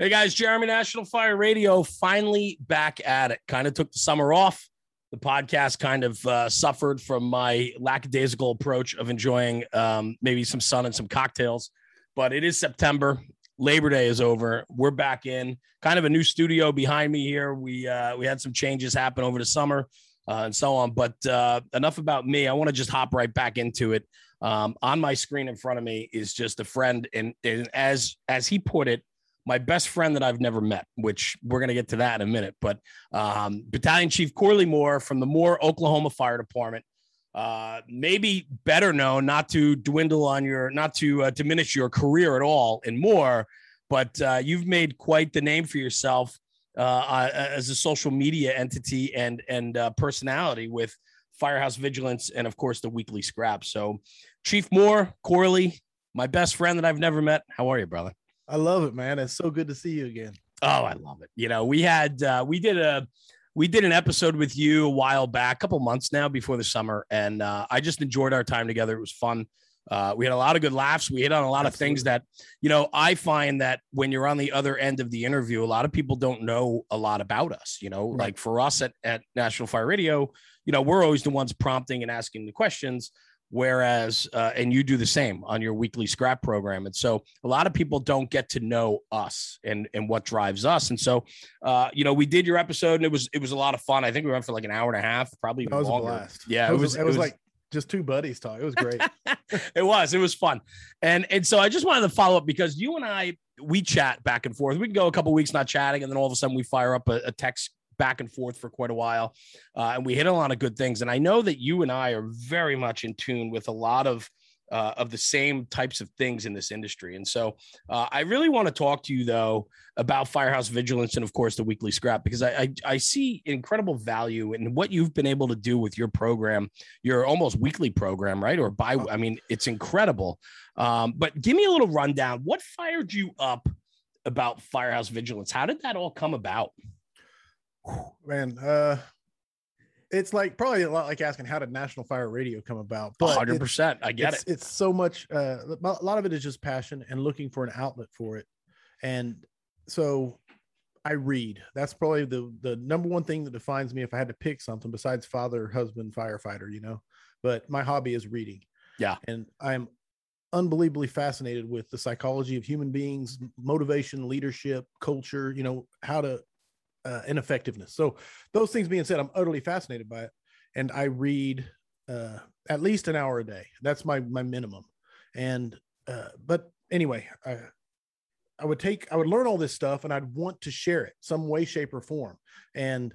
Hey guys, Jeremy National Fire Radio finally back at it. Kind of took the summer off. The podcast kind of uh, suffered from my lackadaisical approach of enjoying um, maybe some sun and some cocktails. But it is September. Labor Day is over. We're back in kind of a new studio behind me here. We uh, we had some changes happen over the summer uh, and so on. But uh, enough about me. I want to just hop right back into it. Um, on my screen in front of me is just a friend, and, and as as he put it, my best friend that I've never met, which we're going to get to that in a minute. But um, Battalion Chief Corley Moore from the Moore, Oklahoma Fire Department, uh, maybe better known, not to dwindle on your, not to uh, diminish your career at all and more, but uh, you've made quite the name for yourself uh, uh, as a social media entity and and uh, personality with Firehouse Vigilance and of course the Weekly Scrap. So, Chief Moore, Corley, my best friend that I've never met. How are you, brother? I love it, man. It's so good to see you again. Oh, I love it. You know, we had uh, we did a we did an episode with you a while back, a couple months now before the summer, and uh, I just enjoyed our time together. It was fun. Uh, we had a lot of good laughs. We hit on a lot Absolutely. of things that, you know, I find that when you're on the other end of the interview, a lot of people don't know a lot about us. You know, right. like for us at, at National Fire Radio, you know, we're always the ones prompting and asking the questions whereas uh, and you do the same on your weekly scrap program. And so a lot of people don't get to know us and and what drives us. And so uh, you know we did your episode and it was it was a lot of fun. I think we went for like an hour and a half probably even longer. yeah it was, it was, it was, it was like just two buddies talk. It was great. It was it was fun. And and so i just wanted to follow up because you and i we chat back and forth. We can go a couple weeks not chatting and then all of a sudden we fire up a, a text back and forth for quite a while. Uh, and we hit a lot of good things. And I know that you and I are very much in tune with a lot of uh, of the same types of things in this industry. And so uh, I really want to talk to you though about Firehouse Vigilance and of course the weekly scrap because I, I, I see incredible value in what you've been able to do with your program, your almost weekly program, right? Or by I mean it's incredible. Um, but give me a little rundown. What fired you up about Firehouse Vigilance? How did that all come about? Man, uh, it's like probably a lot like asking how did National Fire Radio come about. But 100%. I get it's, it. It's so much, uh, a lot of it is just passion and looking for an outlet for it. And so I read. That's probably the the number one thing that defines me if I had to pick something besides father, husband, firefighter, you know. But my hobby is reading. Yeah. And I'm unbelievably fascinated with the psychology of human beings, motivation, leadership, culture, you know, how to uh, ineffectiveness. So those things being said, I'm utterly fascinated by it, and I read uh, at least an hour a day. That's my my minimum. And uh, but anyway, I I would take I would learn all this stuff, and I'd want to share it some way, shape, or form. And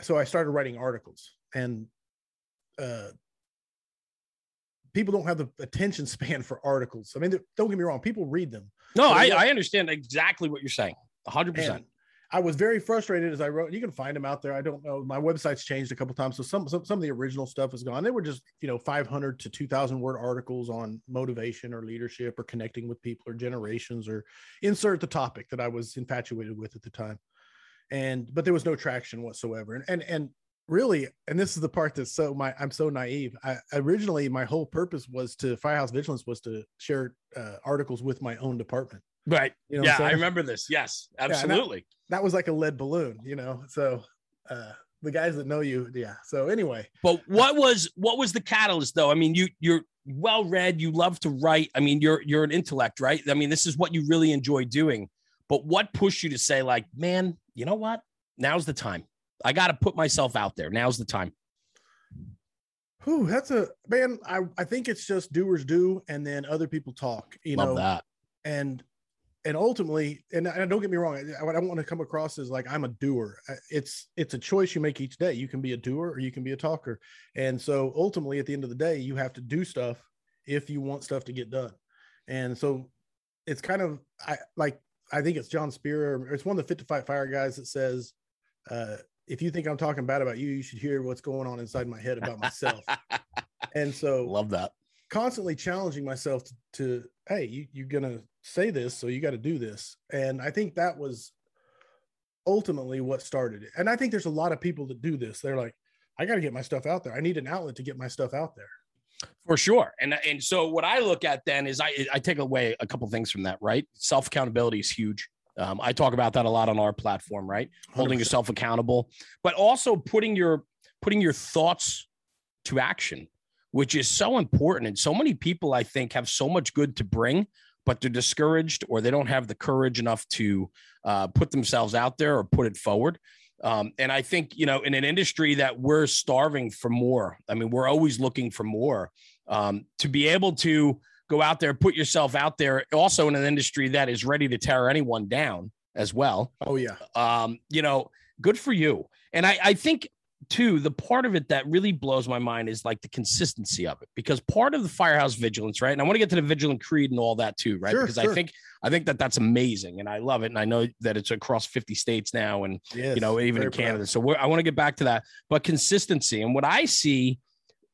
so I started writing articles, and uh, people don't have the attention span for articles. I mean, don't get me wrong, people read them. No, I, I understand exactly what you're saying. 100%. I was very frustrated as I wrote. You can find them out there. I don't know. My website's changed a couple times, so some, some some of the original stuff is gone. They were just you know 500 to 2,000 word articles on motivation or leadership or connecting with people or generations or insert the topic that I was infatuated with at the time. And but there was no traction whatsoever. And and and really, and this is the part that's so my I'm so naive. I originally my whole purpose was to Firehouse Vigilance was to share uh, articles with my own department. Right. You know yeah, I remember this. Yes, absolutely. Yeah, that, that, was like a lead balloon, you know. So uh the guys that know you, yeah. So anyway. But what was what was the catalyst though? I mean, you you're well read, you love to write. I mean, you're you're an intellect, right? I mean, this is what you really enjoy doing. But what pushed you to say, like, man, you know what? Now's the time. I got to put myself out there. Now's the time. Whew, that's a man. I, I think it's just doers do, and then other people talk. You Love know that. And and ultimately, and, and don't get me wrong, I, I don't want to come across as like I'm a doer. It's it's a choice you make each day. You can be a doer or you can be a talker. And so ultimately, at the end of the day, you have to do stuff if you want stuff to get done. And so it's kind of I like I think it's John Speier. It's one of the Fit to Fight Fire guys that says, uh, "If you think I'm talking bad about you, you should hear what's going on inside my head about myself." and so love that constantly challenging myself to, to hey, you, you're gonna say this, so you got to do this. And I think that was ultimately what started it. And I think there's a lot of people that do this. They're like, I got to get my stuff out there. I need an outlet to get my stuff out there. For sure. And and so what I look at then is I I take away a couple things from that, right? Self accountability is huge. Um, I talk about that a lot on our platform, right? Holding 100%. yourself accountable, but also putting your putting your thoughts to action, which is so important. And so many people, I think, have so much good to bring, but they're discouraged or they don't have the courage enough to uh, put themselves out there or put it forward. Um, and I think, you know, in an industry that we're starving for more, I mean, we're always looking for more um, to be able to go out there, put yourself out there, also in an industry that is ready to tear anyone down as well. Oh yeah. Um, you know, good for you. And I, I think too, the part of it that really blows my mind is like the consistency of it, because part of the firehouse vigilance, right? And I want to get to the vigilant creed and all that too, right? Sure, because I think I think that that's amazing, and I love it, and I know that it's across 50 states now, and Yes. you know, even in very proud. Canada. So we're, I want to get back to that. But consistency and what I see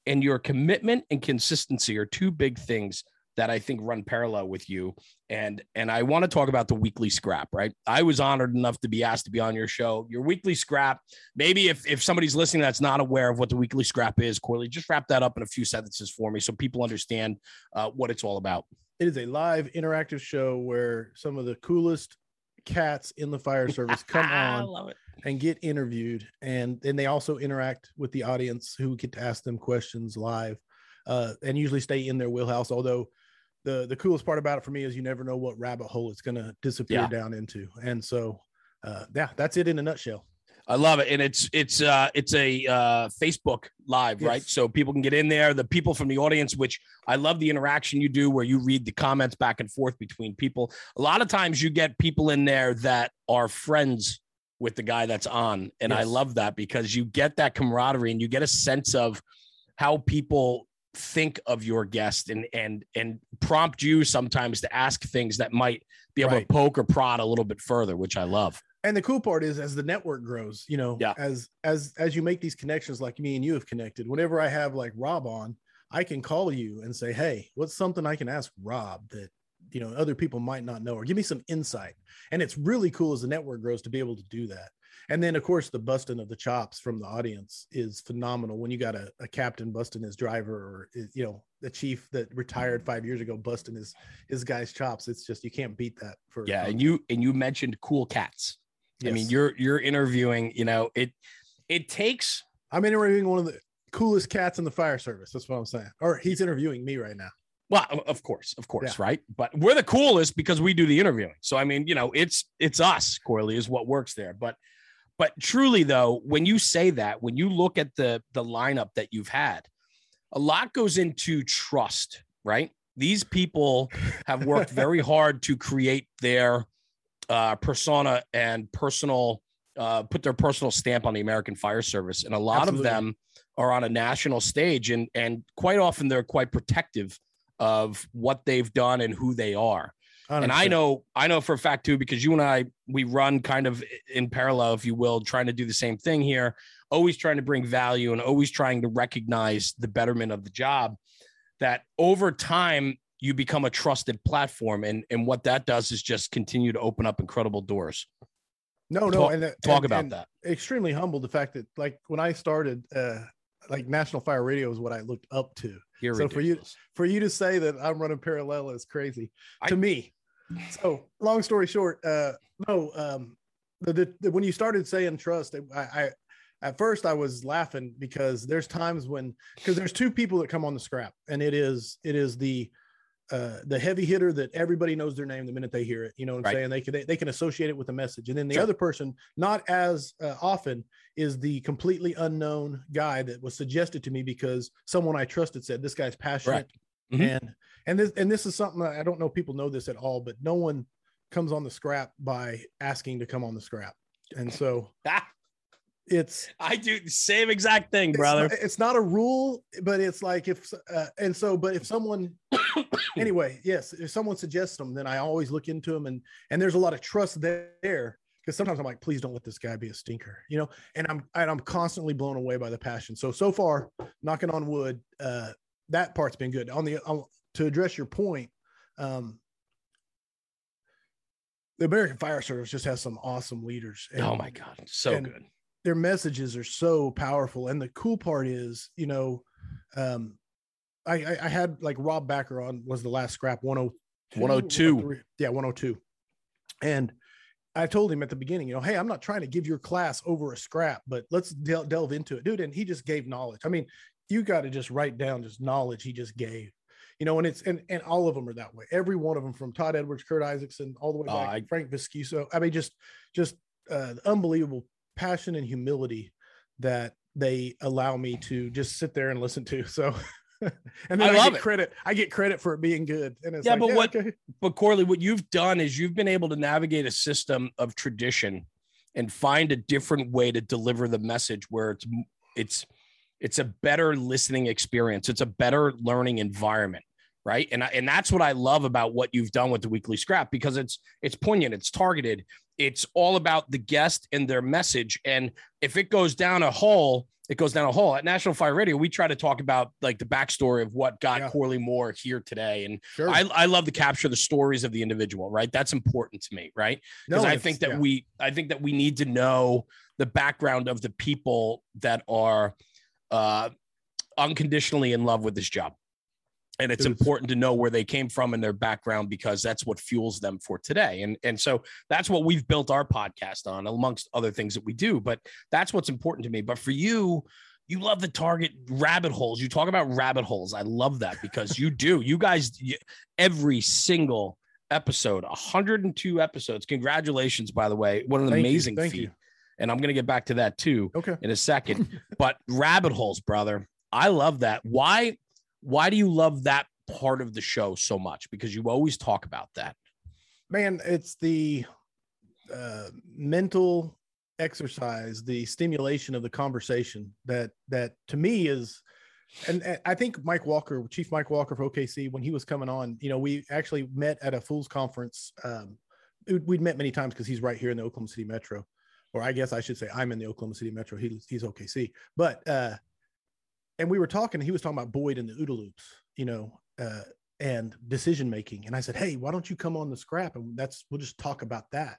and your commitment and consistency are two big things that I think run parallel with you. And and I want to talk about the weekly scrap, right? I was honored enough to be asked to be on your show. Your weekly scrap. Maybe if if somebody's listening that's not aware of what the weekly scrap is, Corley, just wrap that up in a few sentences for me so people understand uh, what it's all about. It is a live interactive show where some of the coolest cats in the fire service come I on love it. and get interviewed and then they also interact with the audience who get to ask them questions live uh, and usually stay in their wheelhouse although the the coolest part about it for me is you never know what rabbit hole it's going to disappear Yeah. down into and so uh, yeah that's it in a nutshell I love it, and it's it's uh it's a uh Facebook live, right? So people can get in there. The people from the audience, which I love the interaction you do, where you read the comments back and forth between people. A lot of times, you get people in there that are friends with the guy that's on, and I love that because you get that camaraderie and you get a sense of how people think of your guest and and and prompt you sometimes to ask things that might be able Right. to poke or prod a little bit further, which I love. and the cool part is as the network grows you know Yeah. as as as you make these connections like me and you have connected whenever i have like rob on i can call you and say hey what's something i can ask rob that you know other people might not know or give me some insight and it's really cool as the network grows to be able to do that and then of course the busting of the chops from the audience is phenomenal when you got a, a captain busting his driver or you know the chief that retired mm-hmm. five years ago busting his his guy's chops it's just you can't beat that for Yeah, and you and you mentioned cool cats. I mean, you're you're interviewing. You know, it it takes. I'm interviewing one of the coolest cats in the fire service. That's what I'm saying. Or he's interviewing me right now. Well, of course, of course, right? But we're the coolest because we do the interviewing. So I mean, you know, it's it's us. Corley is what works there. But but truly though, when you say that, when you look at the the lineup that you've had, a lot goes into trust, right? These people have worked very hard to create their uh, persona and personal uh, put their personal stamp on the American Fire Service, and a lot Absolutely. of them are on a national stage, and and quite often they're quite protective of what they've done and who they are. And I know, I know for a fact too, because you and I, we run kind of in parallel, if you will, trying to do the same thing here, always trying to bring value and always trying to recognize the betterment of the job. That over time, you become a trusted platform. And, and what that does is just continue to open up incredible doors. no, no, talk- and uh, Talk and- about and that. Extremely humble. the fact that like when I started, uh, like National Fire Radio is what I looked up to. You're So for you- For you to say that I'm running parallel is crazy I- to me. So long story short, uh, no, um, the, the, the when you started saying trust, I, I at first I was laughing because there's times when because there's two people that come on the scrap, and it is it is the uh, the heavy hitter that everybody knows their name the minute they hear it. You know what I'm Right. saying? They can they, they can associate it with a message, and then the Sure. other person, not as uh, often, is the completely unknown guy that was suggested to me because someone I trusted said this guy's passionate, Mhm. and and this and this is something I don't know people know this at all, but no one comes on the scrap by asking to come on the scrap, and so Ah, it's I do the same exact thing, it's brother. not- It's not, a rule, but it's like if uh, and so, but if someone anyway, yes, if someone suggests them, then I always look into them, and and there's a lot of trust there because sometimes I'm like, please don't let this guy be a stinker, you know. And I'm and I'm constantly blown away by the passion. So so far, knocking on wood, uh, that part's been good. On the on, to address your point, um, the American Fire Service just has some awesome leaders. and- oh my God. So and- good. Their messages are so powerful. And the cool part is, you know, um, I, I, I had like Rob Backer on was the last scrap 102. 102. Yeah, 102. And I told him at the beginning, you know, hey, I'm not trying to give your class over a scrap, but let's del- delve into it, dude. And he just gave knowledge. I mean, you got to just write down just knowledge he just gave, you know, and it's and and all of them are that way. Every one of them, from Todd Edwards, Kurt Isaacson, all the way back, I- Frank Viscuso. I mean, just just uh, unbelievable passion and humility that they allow me to just sit there and listen to. So. and then I I, get it. credit. I get credit for it being good. And it's Yeah, like, but what- okay. but Corley, what you've done is you've been able to navigate a system of tradition and find a different way to deliver the message where it's it's it's a better listening experience. It's a better learning environment, right? And I, and that's what I love about what you've done with the weekly scrap because it's it's poignant, it's targeted, it's all about the guest and their message. And if it goes down a hole, it goes down a hole. At National Fire Radio, we try to talk about like the backstory of what got Yeah. Corley Moore here today. And Sure. I, I love to capture the stories of the individual, right? That's important to me, right? Because No, I think that yeah. we I think that we need to know the background of the people that are uh unconditionally in love with this job. And it's important to know where they came from and their background because that's what fuels them for today. And and so that's what we've built our podcast on, amongst other things that we do. But that's what's important to me. But for you, you love the target rabbit holes. You talk about rabbit holes. I love that because you do. You guys, you, every single episode, 102 episodes. Congratulations, by the way. What an Thank you, amazing thank feat. you. And I'm going to get back to that too Okay. in a second. but rabbit holes, brother. I love that. Why why do you love that part of the show so much? Because you always talk about that. man it's the uh, mental exercise the stimulation of the conversation that that to me is and, i think mike walker chief mike walker of okc when he was coming on you know we actually met at a fools conference um, we'd we'd met many times because he's right here in the oklahoma city metro or i guess i should say i'm in the oklahoma city metro he, he's okc but uh and we were talking he was talking about boyd and the OODA loops you know uh and decision making. And I said, Hey, why don't you come on the scrap and that's we'll just talk about that.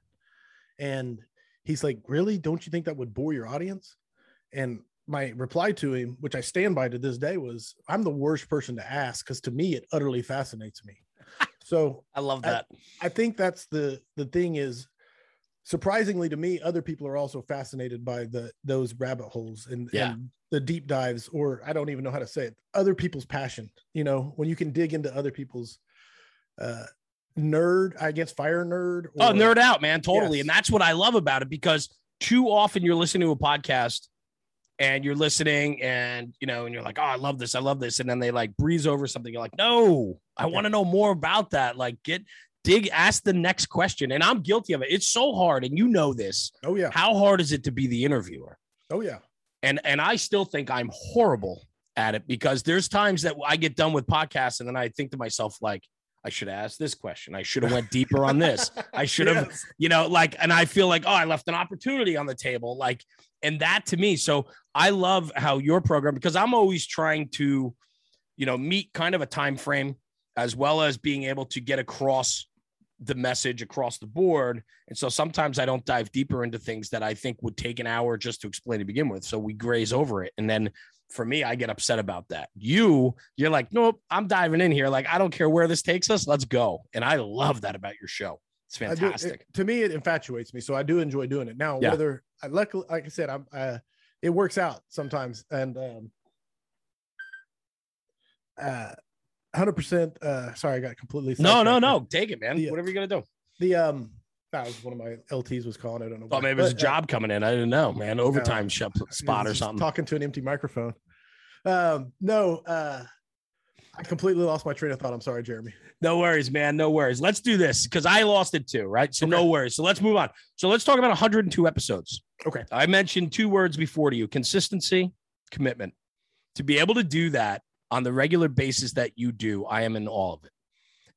And he's like, Really? Don't you think that would bore your audience? And my reply to him, which I stand by to this day, was I'm the worst person to ask because to me it utterly fascinates me. so I love I- that. I think that's the the thing is surprisingly to me, other people are also fascinated by the those rabbit holes and, Yeah. and the deep dives, or I don't even know how to say it, other people's passion. You know, when you can dig into other people's uh nerd, I guess fire nerd. oh, nerd out, man. Totally. Yes. And that's what I love about it because too often you're listening to a podcast and you're listening and you know, and you're like, oh, I love this, I love this. And then they like breeze over something. You're like, no, I want to know more about that. Like get dig, ask the next question. And I'm guilty of it. It's so hard, and you know this. Oh yeah. How hard is it to be the interviewer? Oh yeah. and and I still think I'm horrible at it because there's times that I get done with podcasts and then I think to myself like I should ask this question. I should have went deeper on this. I should have, Yes. you know, like, and I feel like, oh, I left an opportunity on the table. Like, and that to me. So I love how your program, because I'm always trying to, you know, meet kind of a time frame as well as being able to get across the message across the board. And so sometimes I don't dive deeper into things that I think would take an hour just to explain to begin with. So we graze over it. And then for me, I get upset about that. You, you're like, nope, I'm diving in here. Like, I don't care where this takes us. Let's go. And I love that about your show. It's I do- fantastic. it- to me, it infatuates me, so I do enjoy doing it. Now, Yeah. whether I luckily, like I said, I'm, uh, it works out sometimes, and um, uh, hundred percent. Uh, sorry, I got completely. no, no, no. Take it, man. The- Whatever you're gonna do. The um, that was one of my LTs was calling. I don't know. Thought why, maybe it was a uh, job coming in. I didn't know, man. Overtime shop spot or something. Talking to an empty microphone. Um, no, uh, I completely lost my train of thought. I'm sorry, Jeremy. No worries, man. No worries. Let's do this because I lost it too, right? So no worries. So let's move on. So let's talk about 102 episodes. Okay. I mentioned two words before to you consistency, commitment. To be able to do that on the regular basis that you do, I am in all of it.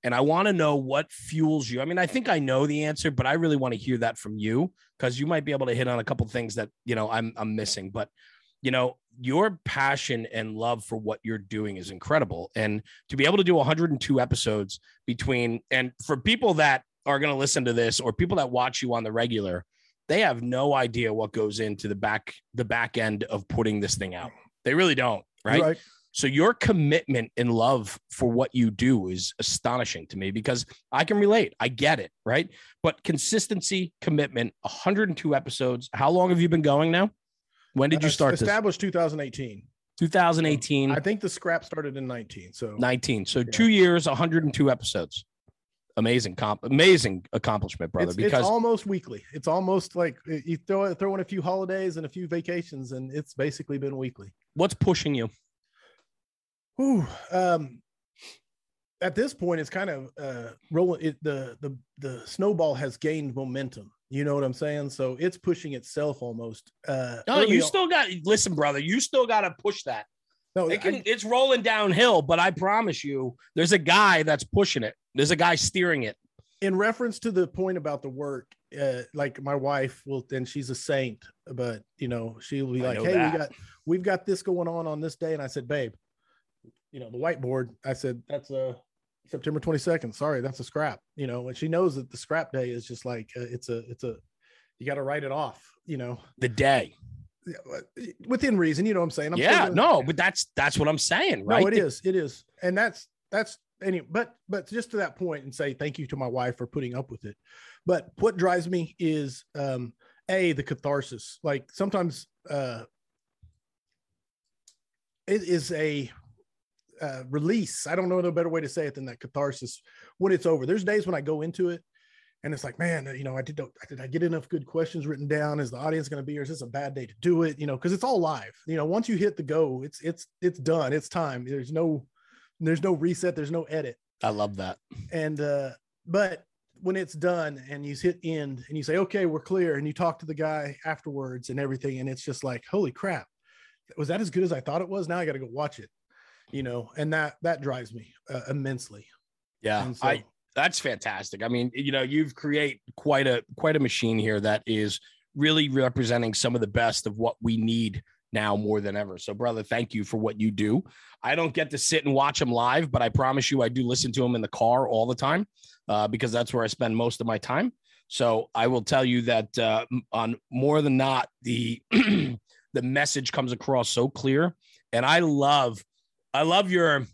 And I want to know what fuels you. I mean, I think I know the answer, but I really want to hear that from you because you might be able to hit on a couple things that, you know, I'm I'm missing. But you know, your passion and love for what you're doing is incredible. And to be able to do 102 episodes between and for people that are going to listen to this or people that watch you on the regular, they have no idea what goes into the back the back end of putting this thing out. They really don't, right? Right. So your commitment and love for what you do is astonishing to me because I can relate. I get it, right? But consistency, commitment, 102 episodes. How long have you been going now? When did you Uh, start this? Established 2018. 2018, I think the scrap started in 19. So 19. So 2 years, 102 episodes. Amazing comp amazing accomplishment, brother, it's, because it's almost weekly. It's almost like you throw throw in a few holidays and a few vacations, and it's basically been weekly. what's pushing you? Whew, um, at this point, it's kind of uh, rolling. It the the the snowball has gained momentum. You know what I'm saying? So it's pushing itself almost. Uh, No, you on- still got listen, brother. You still got to push that. no. It can, I- it's rolling downhill, but I promise you, there's a guy that's pushing it. There's a guy steering it. in reference to the point about the work, uh, like my wife will, and she's a saint, but you know, she'll be I like, "Hey, that. we got we've got this going on on this day," and I said, "Babe, you know, the whiteboard." I said, "That's a September 22nd. Sorry, that's a scrap." You know, and she knows that the scrap day is just like uh, it's a it's a you got to write it off. You know, The day. Within reason. You know what I'm saying? I'm yeah, no, but that's that's what I'm saying, right? no, it is. It is. And that's that's any but but just to that point and say thank you to my wife for putting up with it. But what drives me is um a the catharsis. Like sometimes uh it is a uh, release. I don't know no better way to say it than that catharsis when it's over. There's days when I go into it and it's like, man, you know, I did, did I get enough good questions written down? Is the audience going to be here? Is this a bad day to do it? You know, because it's all live. You know, once you hit the go, it's it's it's done. It's time. There's no there's no reset. There's no edit. I love that. And uh, but when it's done and you hit end and you say, okay, we're clear, and you talk to the guy afterwards and everything, and it's just like, holy crap, was that as good as I thought it was? Now I got to go watch it. You know, and that that drives me uh, immensely. Yeah, so, I that's fantastic. I mean, you know, you've create quite a quite a machine here that is really representing some of the best of what we need now more than ever. So, brother, thank you for what you do. I don't get to sit and watch them live, but I promise you, I do listen to them in the car all the time uh, because that's where I spend most of my time. So, I will tell you that uh, on more than not, the the message comes across so clear, and I love, I love your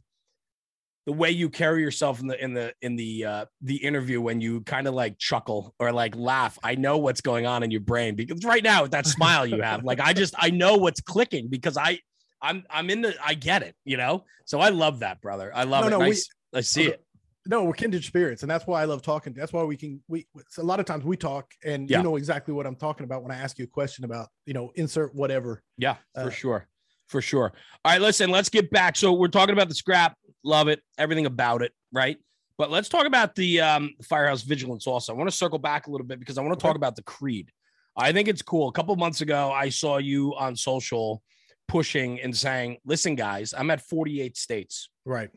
the way you carry yourself in the in the in the uh the interview when you kind of like chuckle or like laugh i know what's going on in your brain because right now with that smile you have like i just i know what's clicking because i i'm i'm in the i get it you know so i love that brother i love No, it no, I we- I, see it no, we're kindred spirits, and that's why I love talking. That's why we can. We a lot of times we talk, and Yeah. you know exactly what I'm talking about when I ask you a question about, you know, insert whatever. yeah for Uh, sure for sure. All right listen let's get back. So we're talking about the scrap. Love it. Everything about it right? But let's talk about the um firehouse vigilance also. I want to circle back a little bit because i want to talk about the creed. I think it's cool. A couple months ago i saw you on social pushing and saying listen guys i'm at 48 states. Right.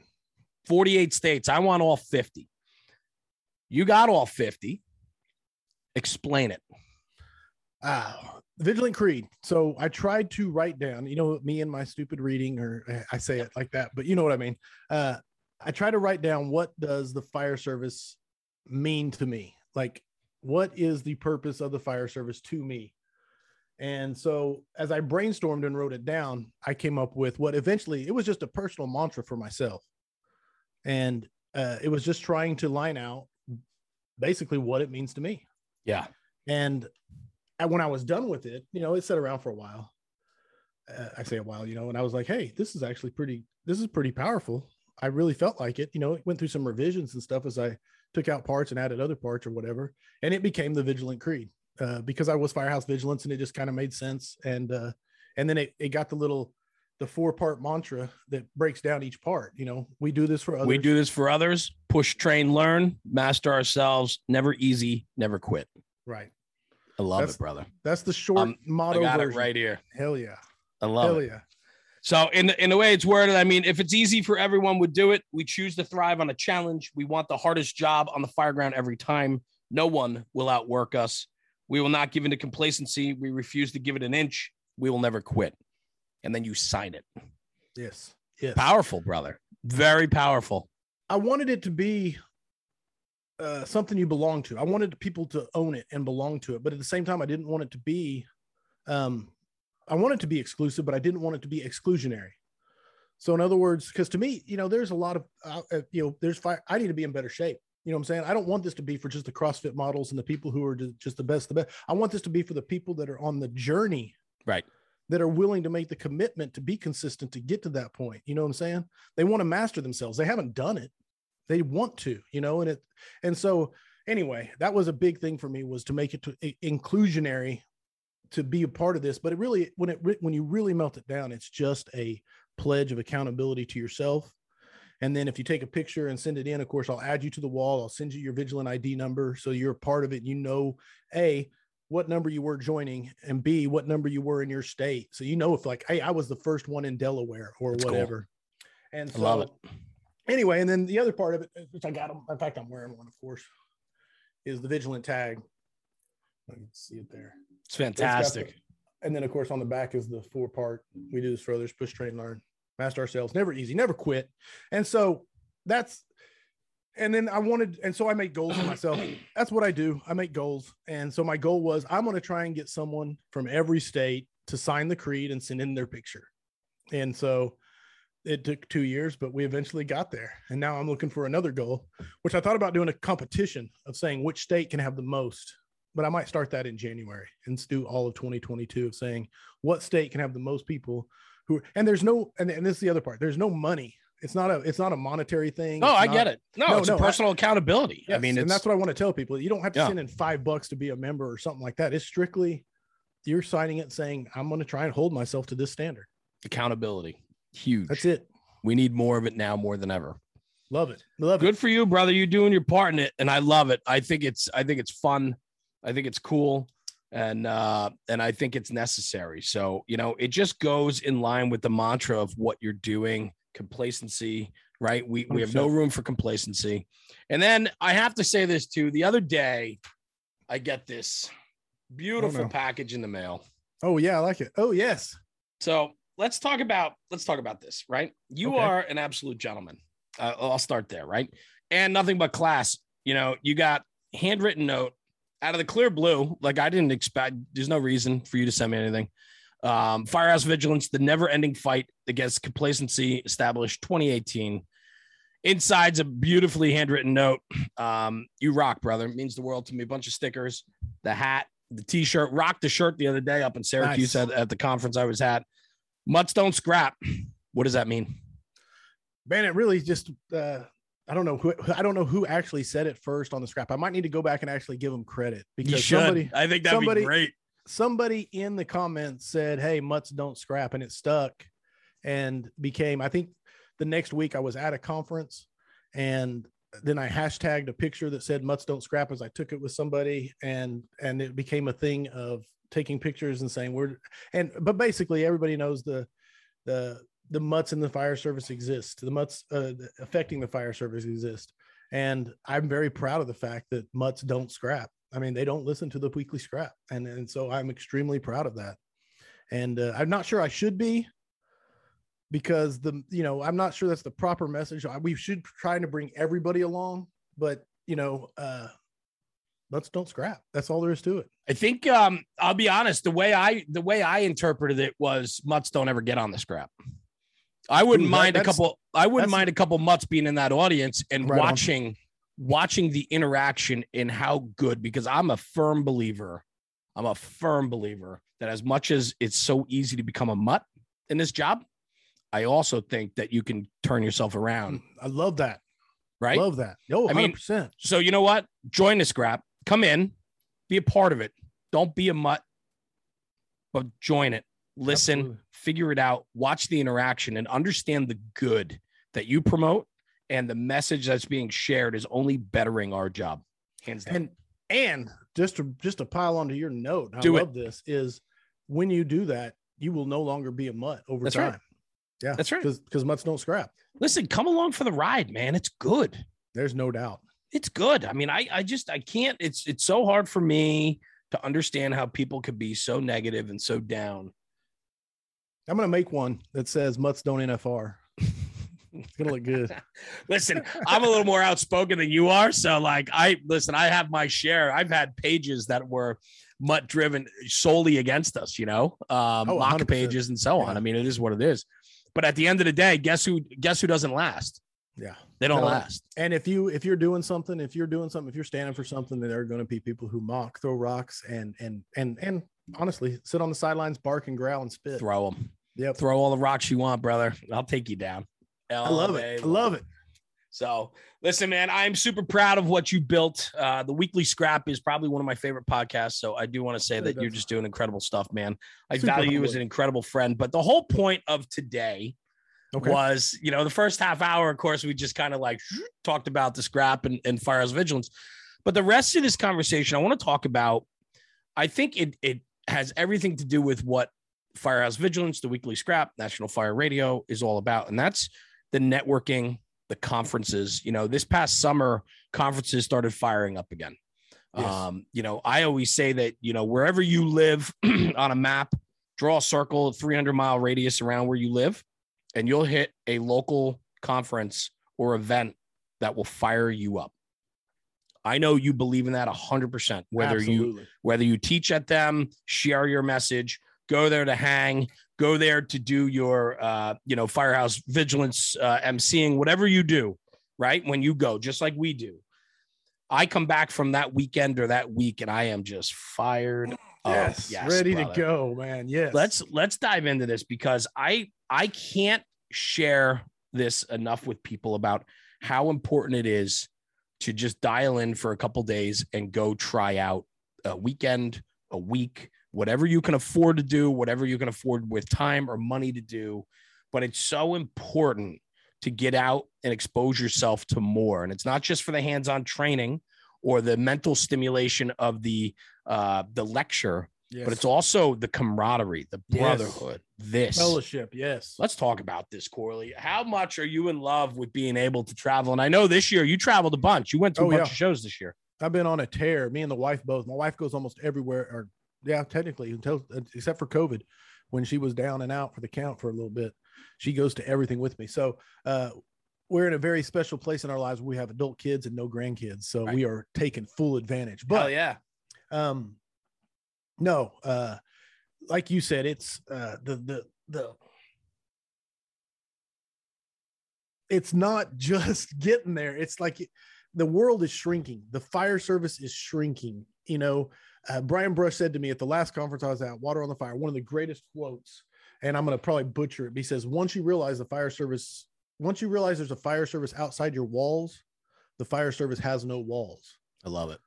48 states. I want all 50 you got all 50 explain it. Ah, Vigilant Creed. So I tried to write down, you know, me and my stupid reading, or eh, I say it like that, but you know what I mean. Uh, I try to write down what does the fire service mean to me? Like, what is the purpose of the fire service to me? And so as I brainstormed and wrote it down, I came up with what eventually it was just a personal mantra for myself. And uh, it was just trying to line out basically what it means to me. yeah And I, when I was done with it, you know, it sat around for a while. Uh, I say a while, you know, and I was like, hey, this is actually pretty, this is pretty powerful. I really felt like it. You know, it went through some revisions and stuff as I took out parts and added other parts or whatever. And it became the Vigilant Creed uh, because I was Firehouse Vigilance and it just kind of made sense. And, uh, and then it, it got the little, the four part mantra that breaks down each part. You know, we do this for others. we do this for others push train learn master ourselves never easy never quit Right. I love That's it brother That's the short Um, motto. i got version. it right here Hell yeah. i love Hell it yeah. So in the, in the way it's worded, I mean, if it's easy for everyone would do it. We choose to thrive on a challenge. We want the hardest job on the fire ground every time. No one will outwork us. We will not give into complacency. We refuse to give it an inch. We will never quit. And then you sign it. Yes. Yes. Powerful, brother. Very powerful. I wanted it to be uh, something you belong to. I wanted people to own it and belong to it, but at the same time, I didn't want it to be. Um, I wanted to be exclusive, but I didn't want it to be exclusionary. So in other words, because to me, you know, there's a lot of, uh, uh, you know, there's fire. I need to be in better shape. You know what I'm saying? I don't want this to be for just the CrossFit models and the people who are just the best, the best. I want this to be for the people that are on the journey. Right. That are willing to make the commitment to be consistent to get to that point. You know what I'm saying? They want to master themselves. They haven't done it. They want to, you know, and it, and so anyway, that was a big thing for me was to make it to inclusionary to be a part of this. But it really, when it, when you really melt it down, it's just a pledge of accountability to yourself and then if you take a picture and send it in, of course, I'll add you to the wall. I'll send you your vigilant ID number. So you're a part of it. You know, A, what number you were joining and B, what number you were in your state. So you know if like, hey, I was the first one in Delaware or That's whatever. Cool. And so, I love it. Anyway, and then the other part of it, uh, which I got, in fact, I'm wearing one, of course, is the vigilant tag. I can see it there. It's fantastic. It's the, and then, of course, on the back is the four part. We do this for others: push, train, learn master ourselves, never easy, never quit. And so that's, and then I wanted, and so I make goals for myself. That's what I do. I make goals. And so my goal was I'm going to try and get someone from every state to sign the creed and send in their picture. And so it took two years, but we eventually got there. And now I'm looking for another goal, which I thought about doing a competition of saying which state can have the most. But I might start that in January and do all of 2022 of saying what state can have the most people who and there's no and, and this is the other part there's no money. It's not a it's not a monetary thing. No i not, get it. No, no it's no, a personal I, accountability yes, i mean and that's what i want to tell people. You don't have to yeah. send in five bucks to be a member or something like that. It's strictly you're signing it saying i'm going to try and hold myself to this standard. Accountability huge that's it we need more of it now more than ever love it love it. good it. for you brother you're doing your part in it and i love it i think it's i think it's fun i think it's cool and uh, and I think it's necessary. So you know, it just goes in line with the mantra of what you're doing. Complacency, right? We we have no room for complacency. And then I have to say this too. The other day, I get this beautiful oh, no. package in the mail. Oh yeah, I like it. Oh yes. So let's talk about let's talk about this. Right? You okay. are an absolute gentleman. Uh, I'll start there. Right? And nothing but class. You know, you got handwritten note out of the clear blue, like I didn't expect, there's no reason for you to send me anything. Um, Firehouse Vigilance, the never ending fight against complacency, established 2018. Inside's a beautifully handwritten note. Um, you rock, brother. It means the world to me. A bunch of stickers, the hat, the t shirt. Rocked the shirt the other day up in Syracuse nice. at, at the conference I was at. Mutts don't scrap. What does that mean? Man, it really just uh, I don't know who I don't know who actually said it first on the scrap. I might need to go back and actually give them credit because somebody I think that'd somebody, be great. Somebody in the comments said, Hey, mutts don't scrap, and it stuck and became I think the next week I was at a conference and then I hashtagged a picture that said mutts don't scrap as I took it with somebody and and it became a thing of taking pictures and saying we're and but basically everybody knows the the the mutts in the fire service exist. The mutts uh, affecting the fire service exist. And I'm very proud of the fact that mutts don't scrap. I mean, they don't listen to the weekly scrap. And, and so I'm extremely proud of that. And uh, I'm not sure I should be because the, you know, I'm not sure that's the proper message. We should try to bring everybody along, but, you know, uh, let's don't scrap. That's all there is to it. I think um, I'll be honest. The way I the way I interpreted it was mutts don't ever get on the scrap. I wouldn't Ooh, mind a couple. I wouldn't mind a couple mutts being in that audience and right watching, on. watching the interaction and how good. Because I'm a firm believer. I'm a firm believer that as much as it's so easy to become a mutt in this job, I also think that you can turn yourself around. I love that. Right. Love that. Oh, 100%. I mean, so you know what? Join the scrap. Come in, be a part of it. Don't be a mutt, but join it listen, Absolutely. figure it out, watch the interaction, and understand the good that you promote and the message that's being shared is only bettering our job. Hands down. And and just to just to pile onto your note, I do love it. this is when you do that, you will no longer be a mutt over that's time. Right. Yeah, that's right. Because mutts don't scrap. Listen, come along for the ride, man. It's good. There's no doubt. It's good. I mean, I I just I can't. It's it's so hard for me to understand how people could be so negative and so down I'm gonna make one that says mutts don't NFR. it's gonna look good. listen, I'm a little more outspoken than you are, so like I listen. I have my share. I've had pages that were mutt driven solely against us. You know, um, oh, mock pages and so on. I mean, it is what it is. But at the end of the day, guess who? Guess who doesn't last? Yeah. They don't No. last. And if you if you're doing something, if you're doing something, if you're standing for something, then there are going to be people who mock, throw rocks, and and and and honestly, sit on the sidelines, bark and growl and spit. Throw them. Yep. Throw all the rocks you want, brother. I'll take you down. I love it. I love it. So listen, man, I'm super proud of what you built. Uh, the weekly scrap is probably one of my favorite podcasts. So I do want to say that you're just doing incredible stuff, man. I Super value you as an incredible friend. But the whole point of today Okay. was, you know, the first half hour, of course, we just kind of like talked about the scrap and, and firehouse vigilance. But the rest of this conversation, I want to talk about, I think it it has everything to do with what Firehouse Vigilance, the weekly scrap, National Fire Radio is all about. And that's the networking, the conferences. You know, this past summer, conferences started firing up again. Yes. Um, you know, I always say that, you know, wherever you live on a map, draw a circle, 300 mile radius around where you live, and you'll hit a local conference or event that will fire you up. I know you believe in that 100%, whether you whether you teach at them, share your message, go there to hang, go there to do your, uh, you know, firehouse vigilance, uh, emceeing, whatever you do, right? When you go, just like we do. I come back from that weekend or that week, and I am just fired. up. yes, Yes, ready brother. to go, man. Yes. Let's let's dive into this because I I can't share this enough with people about how important it is to just dial in for a couple days and go try out a weekend, a week, whatever you can afford to do, whatever you can afford with time or money to do. But it's so important to get out and expose yourself to more. And it's not just for the hands-on training or the mental stimulation of the uh, the lecture, yes. but it's also the camaraderie, the Yes. brotherhood. This. fellowship. Yes. Let's talk about this, Corley. How much are you in love with being able to travel? And I know this year you traveled a bunch. You went to a Oh, bunch yeah. of shows this year. I've been on a tear. Me and the wife both. My wife goes almost everywhere, or yeah, technically until except for COVID, when she was down and out for the count for a little bit. She goes to everything with me. So uh, we're in a very special place in our lives. We have adult kids and no grandkids, so Right. we are taking full advantage. Hell But yeah. um, no, uh, like you said, it's uh, the the the. It's not just getting there. It's like the world is shrinking. The fire service is shrinking. You know, uh, Brian Brush said to me at the last conference I was at, Water on the Fire, one of the greatest quotes, and I'm going to probably butcher it. He says, once you realize the fire service, once you realize there's a fire service outside your walls, the fire service has no walls I love it.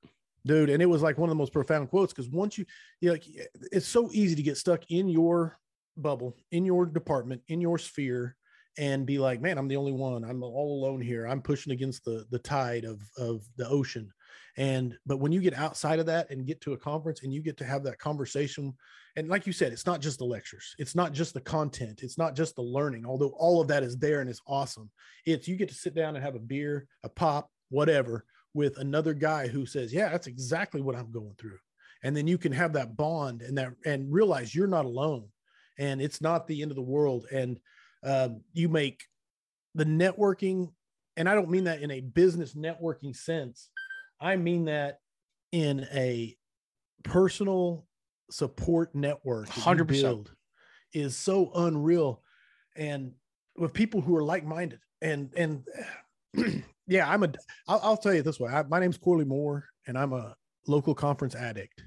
Dude and it was like one of the most profound quotes because once you you like it's so easy to get stuck in your bubble in your department in your sphere and be like man i'm the only one. I'm all alone here. I'm pushing against the the tide of of the ocean. And but when you get outside of that and get to a conference and you get to have that conversation and like you said it's not just the lectures. It's not just the content. It's not just the learning although all of that is there and it's awesome. It's you get to sit down and have a beer a pop whatever with another guy who says, "Yeah, that's exactly what I'm going through," and then you can have that bond and that and realize you're not alone, and it's not the end of the world, and um, you make the networking, and I don't mean that in a business networking sense, I mean that in a personal support network. 100%. build is so unreal, and with people who are like-minded, and and yeah, I'm a. I'll, I'll tell you this way. I, my name's Corley Moore, and I'm a local conference addict,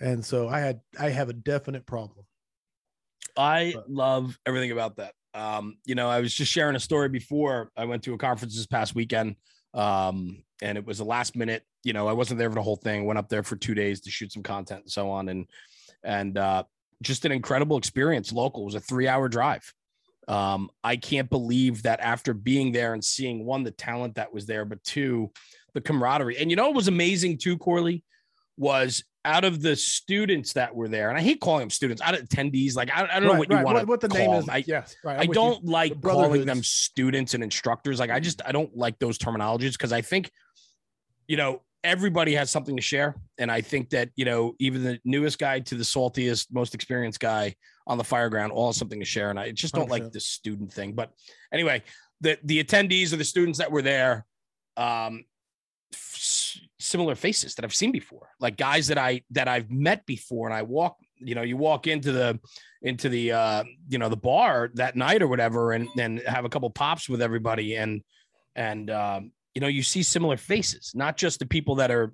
and so I had I have a definite problem. I But- love everything about that. Um, you know, I was just sharing a story before I went to a conference this past weekend. Um, and it was a last minute, you know, I wasn't there for the whole thing, went up there for two days to shoot some content and so on. And, and, uh, just an incredible experience. Local it was a three hour drive. Um, I can't believe that after being there and seeing one, the talent that was there, but two, the camaraderie. And you know, what was amazing too, Corley, was out of the students that were there, and I hate calling them students, out of attendees, like I, I don't know Right, what you want to what, what the name call is. I, yes, right. I with you. don't like calling them students and instructors. Like I just I don't like those terminologies because I think, you know, everybody has something to share, and I think that you know even the newest guy to the saltiest, most experienced guy on the fire ground all something to share, and I just don't like 100%. the student thing. But anyway, the the attendees or the students that were there, um, f- similar faces that I've seen before, like guys that I that I've met before, and I walk you know, you walk into the into the uh, you know the bar that night or whatever, and then have a couple pops with everybody, and and um, you know you see similar faces, not just the people that are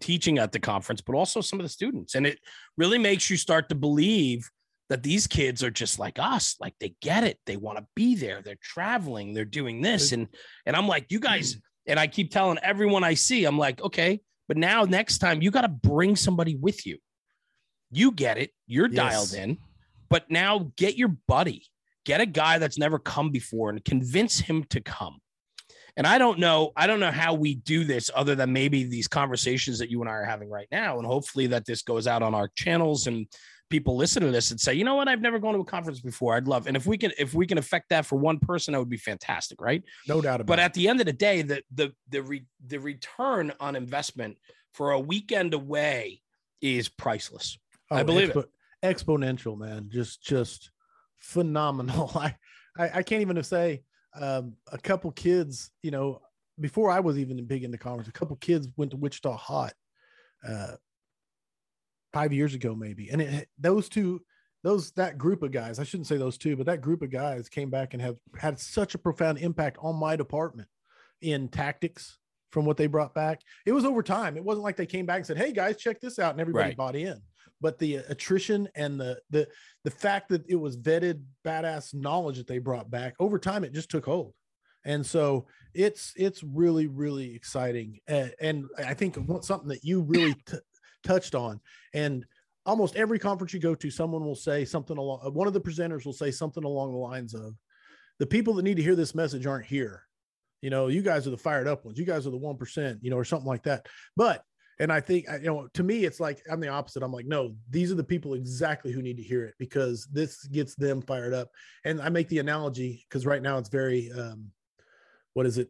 teaching at the conference, but also some of the students, and it really makes you start to believe that these kids are just like us like they get it they want to be there they're traveling they're doing this and and i'm like you guys mm. and i keep telling everyone i see i'm like okay but now next time you got to bring somebody with you. You get it you're Yes. dialed in but now get your buddy get a guy that's never come before and convince him to come. And i don't know i don't know how we do this other than maybe these conversations that you and i are having right now and hopefully that this goes out on our channels and people listen to this and say you know what i've never gone to a conference before i'd love and if we can if we can affect that for one person that would be fantastic right No doubt about it. but it. at the end of the day the the the re, the return on investment for a weekend away is priceless I believe it. it. Exponential, man. Just just phenomenal. I, I I can't even say um, a couple kids, you know, before I was even big into conference, a couple kids went to Wichita Hot uh five years ago, maybe. And it, those two, those that group of guys, I shouldn't say those two, but that group of guys came back and have had such a profound impact on my department in tactics from what they brought back. It was over time. It wasn't like they came back and said, Hey guys, check this out. And everybody Right. bought in. But the attrition and the the the fact that it was vetted badass knowledge that they brought back over time, it just took hold. And so it's it's really really exciting. Uh, and I think something that you really t- touched on. And almost every conference you go to someone will say something along uh, one of the presenters will say something along the lines of the people that need to hear this message aren't here. You know you guys are the fired up ones. You guys are the 1% you know or something like that. But and i think you know to me it's like i'm the opposite. I'm like no these are the people exactly who need to hear it because this gets them fired up. And i make the analogy because right now it's very um what is it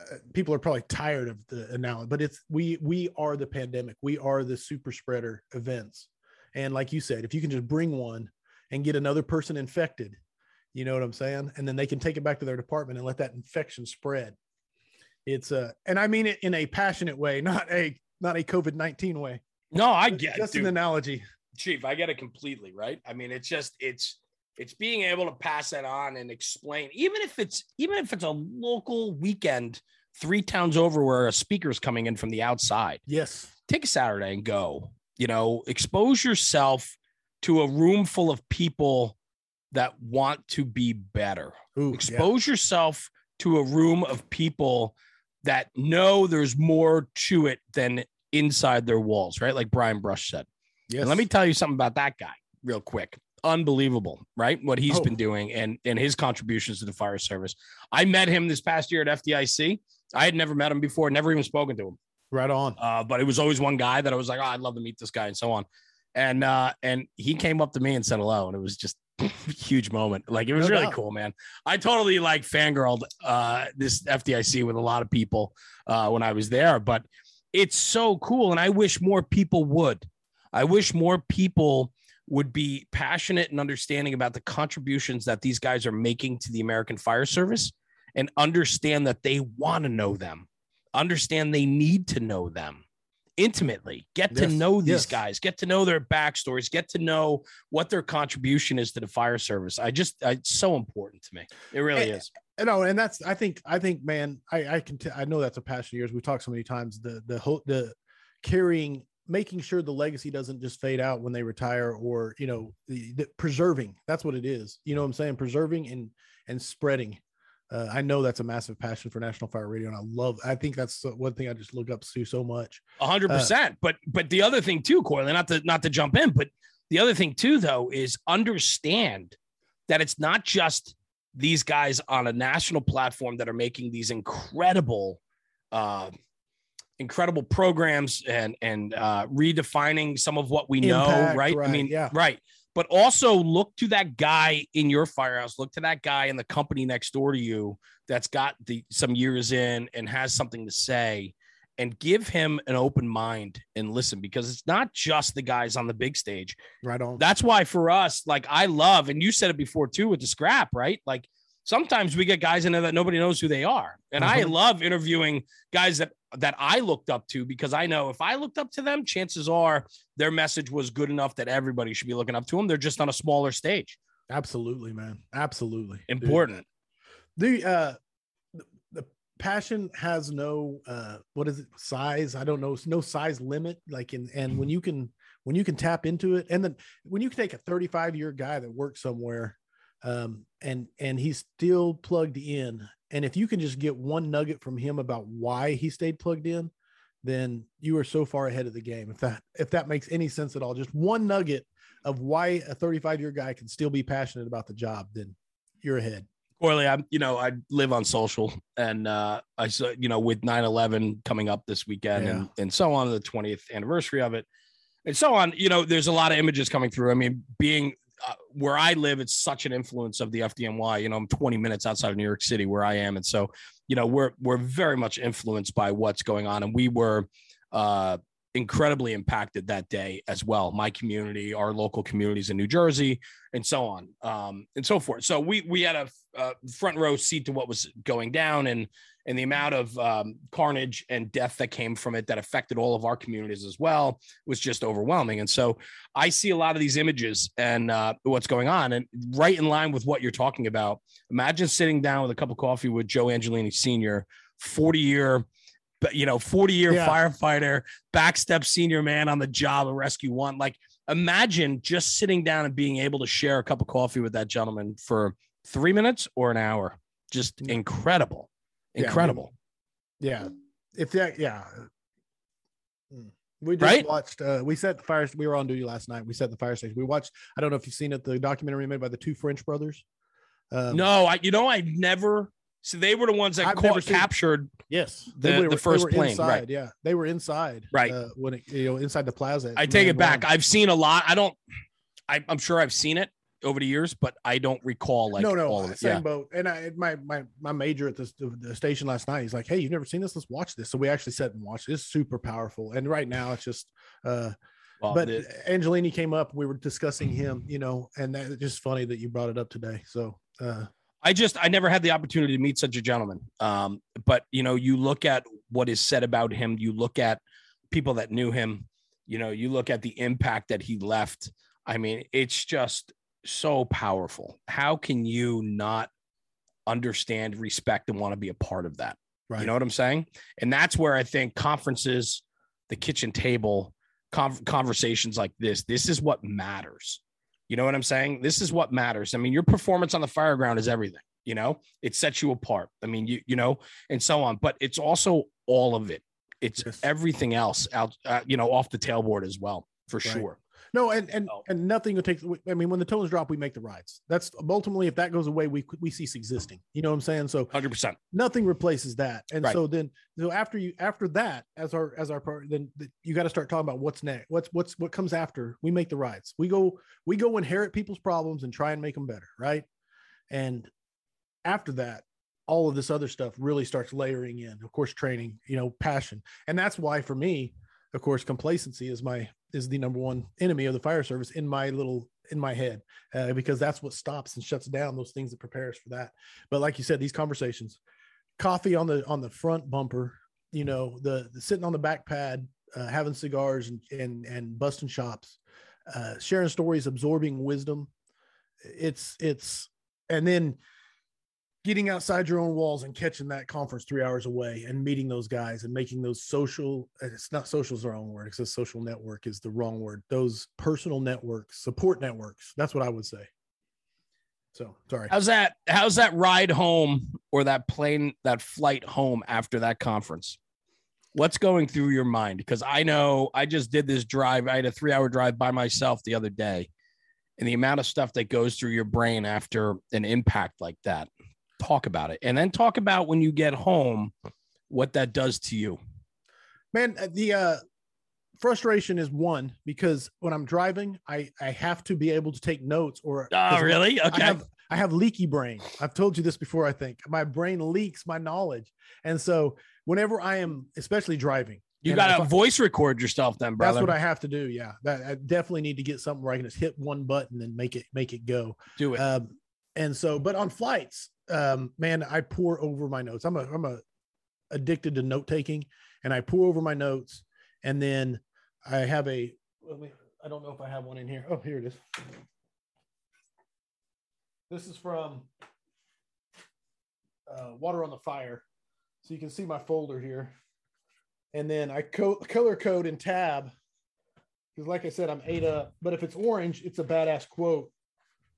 uh, people are probably tired of the analogy, but it's we we are the pandemic. We are the super spreader events. And like you said, if you can just bring one and get another person infected, you know what I'm saying? And then they can take it back to their department and let that infection spread. It's uh and I mean it in a passionate way, not a not a COVID-19 way. no i get just dude. an analogy. chief i get it completely right i mean it's just it's it's being able to pass that on and explain even if it's even if it's a local weekend three towns over where a speaker's coming in from the outside Yes. take a saturday and go you know expose yourself to a room full of people that want to be better Ooh, yeah. expose yourself to a room of people that know there's more to it than inside their walls right like brian brush said Yes. and let me tell you something about that guy real quick. Unbelievable, right? What he's Oh. been doing and and his contributions to the fire service. I met him this past year at FDIC. I had never met him before, never even spoken to him. right on. Uh, but it was always one guy that I was like, oh, I'd love to meet this guy and so on. And uh, and he came up to me and said hello, and it was just a huge moment. Like it was No really doubt. cool, man. I totally like fangirled uh, this FDIC with a lot of people uh, when I was there, but it's so cool, and I wish more people would. I wish more people would be passionate and understanding about the contributions that these guys are making to the American Fire Service and understand that they want to know them, understand they need to know them intimately, get to know these yes. guys, get to know their backstories, get to know what their contribution is to the fire service. I just, I, it's so important to me. It really Eh, is. you know, and that's I think I think man, I I can t- I know that's a passion of yours. We've talked so many times the the whole the carrying making sure the legacy doesn't just fade out when they retire or you know the, the preserving that's what it is. You know what i'm saying? Preserving and and spreading. Uh, i know that's a massive passion for national fire radio and i love i think that's one thing i just look up to so much. A hundred percent. But but the other thing too, Corley, not to not to jump in, but the other thing too, though, is understand that it's not just these guys on a national platform that are making these incredible, uh, incredible programs and and uh, redefining some of what we know, Impact, right? I mean, yeah. right. But also look to that guy in your firehouse. Look to that guy in the company next door to you that's got the some years in and has something to say and give him an open mind and listen because it's not just the guys on the big stage. right on That's why for us, like I love, and you said it before too with the scrap, right? Like sometimes we get guys in there that nobody knows who they are. And I Mhm. love interviewing guys that that I looked up to because I know if I looked up to them, chances are their message was good enough that everybody should be looking up to them. They're just on a smaller stage. Absolutely, man. Absolutely. Important. Dude. The uh the, passion has no uh what is it size? I don't know, no size limit. Like in and when you can when you can tap into it, and then when you can take a 35 year guy that works somewhere um and and he's still plugged in and if you can just get one nugget from him about why he stayed plugged in then you are so far ahead of the game if that if that makes any sense at all just one nugget of why a 35 year guy can still be passionate about the job then you're ahead Corley, I'm, you know, I live on social and, uh, I saw, you know, with 9 11 coming up this weekend Yeah. and, and so on, the 20th anniversary of it and so on, you know, there's a lot of images coming through. I mean, being uh, where I live, it's such an influence of the FDNY. You know, I'm 20 minutes outside of New York City where I am. And so, you know, we're, we're very much influenced by what's going on. And we were, uh, incredibly impacted that day as well. My community, our local communities in New Jersey, and so on, um, and so forth. So we we had a, uh front row seat to what was going down, and and the amount of um, carnage and death that came from it that affected all of our communities as well was just overwhelming. And so I see a lot of these images and uh, what's going on, and right in line with what you're talking about. Imagine sitting down with a cup of coffee with Joe Angelini Sr., 40 year but you know, 40 year Yeah. firefighter, backstep senior man on the job of Rescue One. Like, imagine just sitting down and being able to share a cup of coffee with that gentleman for three minutes or an hour. Just Yeah. Incredible, Yeah, I mean, yeah if that yeah Mm. we just Right? watched uh we set the fire we were on duty last night we set the fire station we watched i don't know if you've seen it the documentary made by the two french brothers um, no, I, you know, I never. So they were the ones that I've caught, never seen- captured. yes The- They the were- they first plane, inside, right. yeah they were inside Right. uh, when it you know inside the plaza I take it back. I've seen a lot. I don't. I, I'm sure I've seen it over the years, but I don't recall like no, no, all of it. same Yeah. boat. And I, my my my major at this the, the station last night. He's like, "Hey, you've never seen this? Let's watch this." So we actually sat and watched. it. It's super powerful. And right now, it's just. uh Well, But the- Angelini came up. We were discussing him, you know, and that, it's just funny that you brought it up today. So, uh I just I never had the opportunity to meet such a gentleman. Um, but you know, you look at what is said about him, you look at people that knew him, you know, you look at the impact that he left. I mean, it's just so powerful. How can you not understand, respect, and want to be a part of that? right. You know what I'm saying? And that's where I think conferences, the kitchen table, con- conversations like this, this is what matters. You know what I'm saying? This is what matters. I mean, your performance on the fire ground is everything. You know, it sets you apart. I mean, you you know, and so on. But it's also all of it. It's Yes. everything else out. Uh, you know, off the tailboard as well, for Right. sure. No, and and Oh. and nothing will take. I mean, when the tones drop, we make the rides. That's ultimately if that goes away, we we cease existing. You know what I'm saying? So Hundred percent. nothing replaces that and Right. so then so after you after that as our as our part then you got to start talking about what's next what's what's what comes after we make the rides we go we go inherit people's problems and try and make them better right and after that all of this other stuff really starts layering in of course training you know passion and that's why for me of course complacency is my is the number one enemy of the fire service in my little in my head uh, because that's what stops and shuts down those things that prepare us for that. But like you said these conversations coffee on the on the front bumper you know the, the sitting on the back pad uh, having cigars and and and busting shops uh sharing stories absorbing wisdom. It's it's and then getting outside your own walls and catching that conference three hours away and meeting those guys and making those social it's not social is the wrong word because social network is the wrong word those personal networks support networks that's what i would say so sorry How's that? How's that ride home or that plane, that flight home after that conference? What's going through your mind? Because I know I just did this drive. I had a three hour drive by myself the other day, and the amount of stuff that goes through your brain after an impact like that. Talk about it. And then talk about when you get home, what that does to you. man uh, the uh frustration is one because when i'm driving i i have to be able to take notes or Oh, really? I Okay. have I have leaky brain. I've told you this before. I think my brain leaks my knowledge, and so whenever I am, especially driving, you got to I- voice record yourself then, brother. that's what I have to do. Yeah, that I definitely need to get something where I can just hit one button and make it make it go. do it. Um, and so, but on flights, um, man, I pour over my notes. I'm a I'm a addicted to note taking, and I pour over my notes, and then I have a. let Me, I don't know if I have one in here. Oh, here it is. This is from uh, Water on the Fire, so you can see my folder here, and then I co- color code in tab because, like I said, I'm up. But if it's orange, it's a badass quote.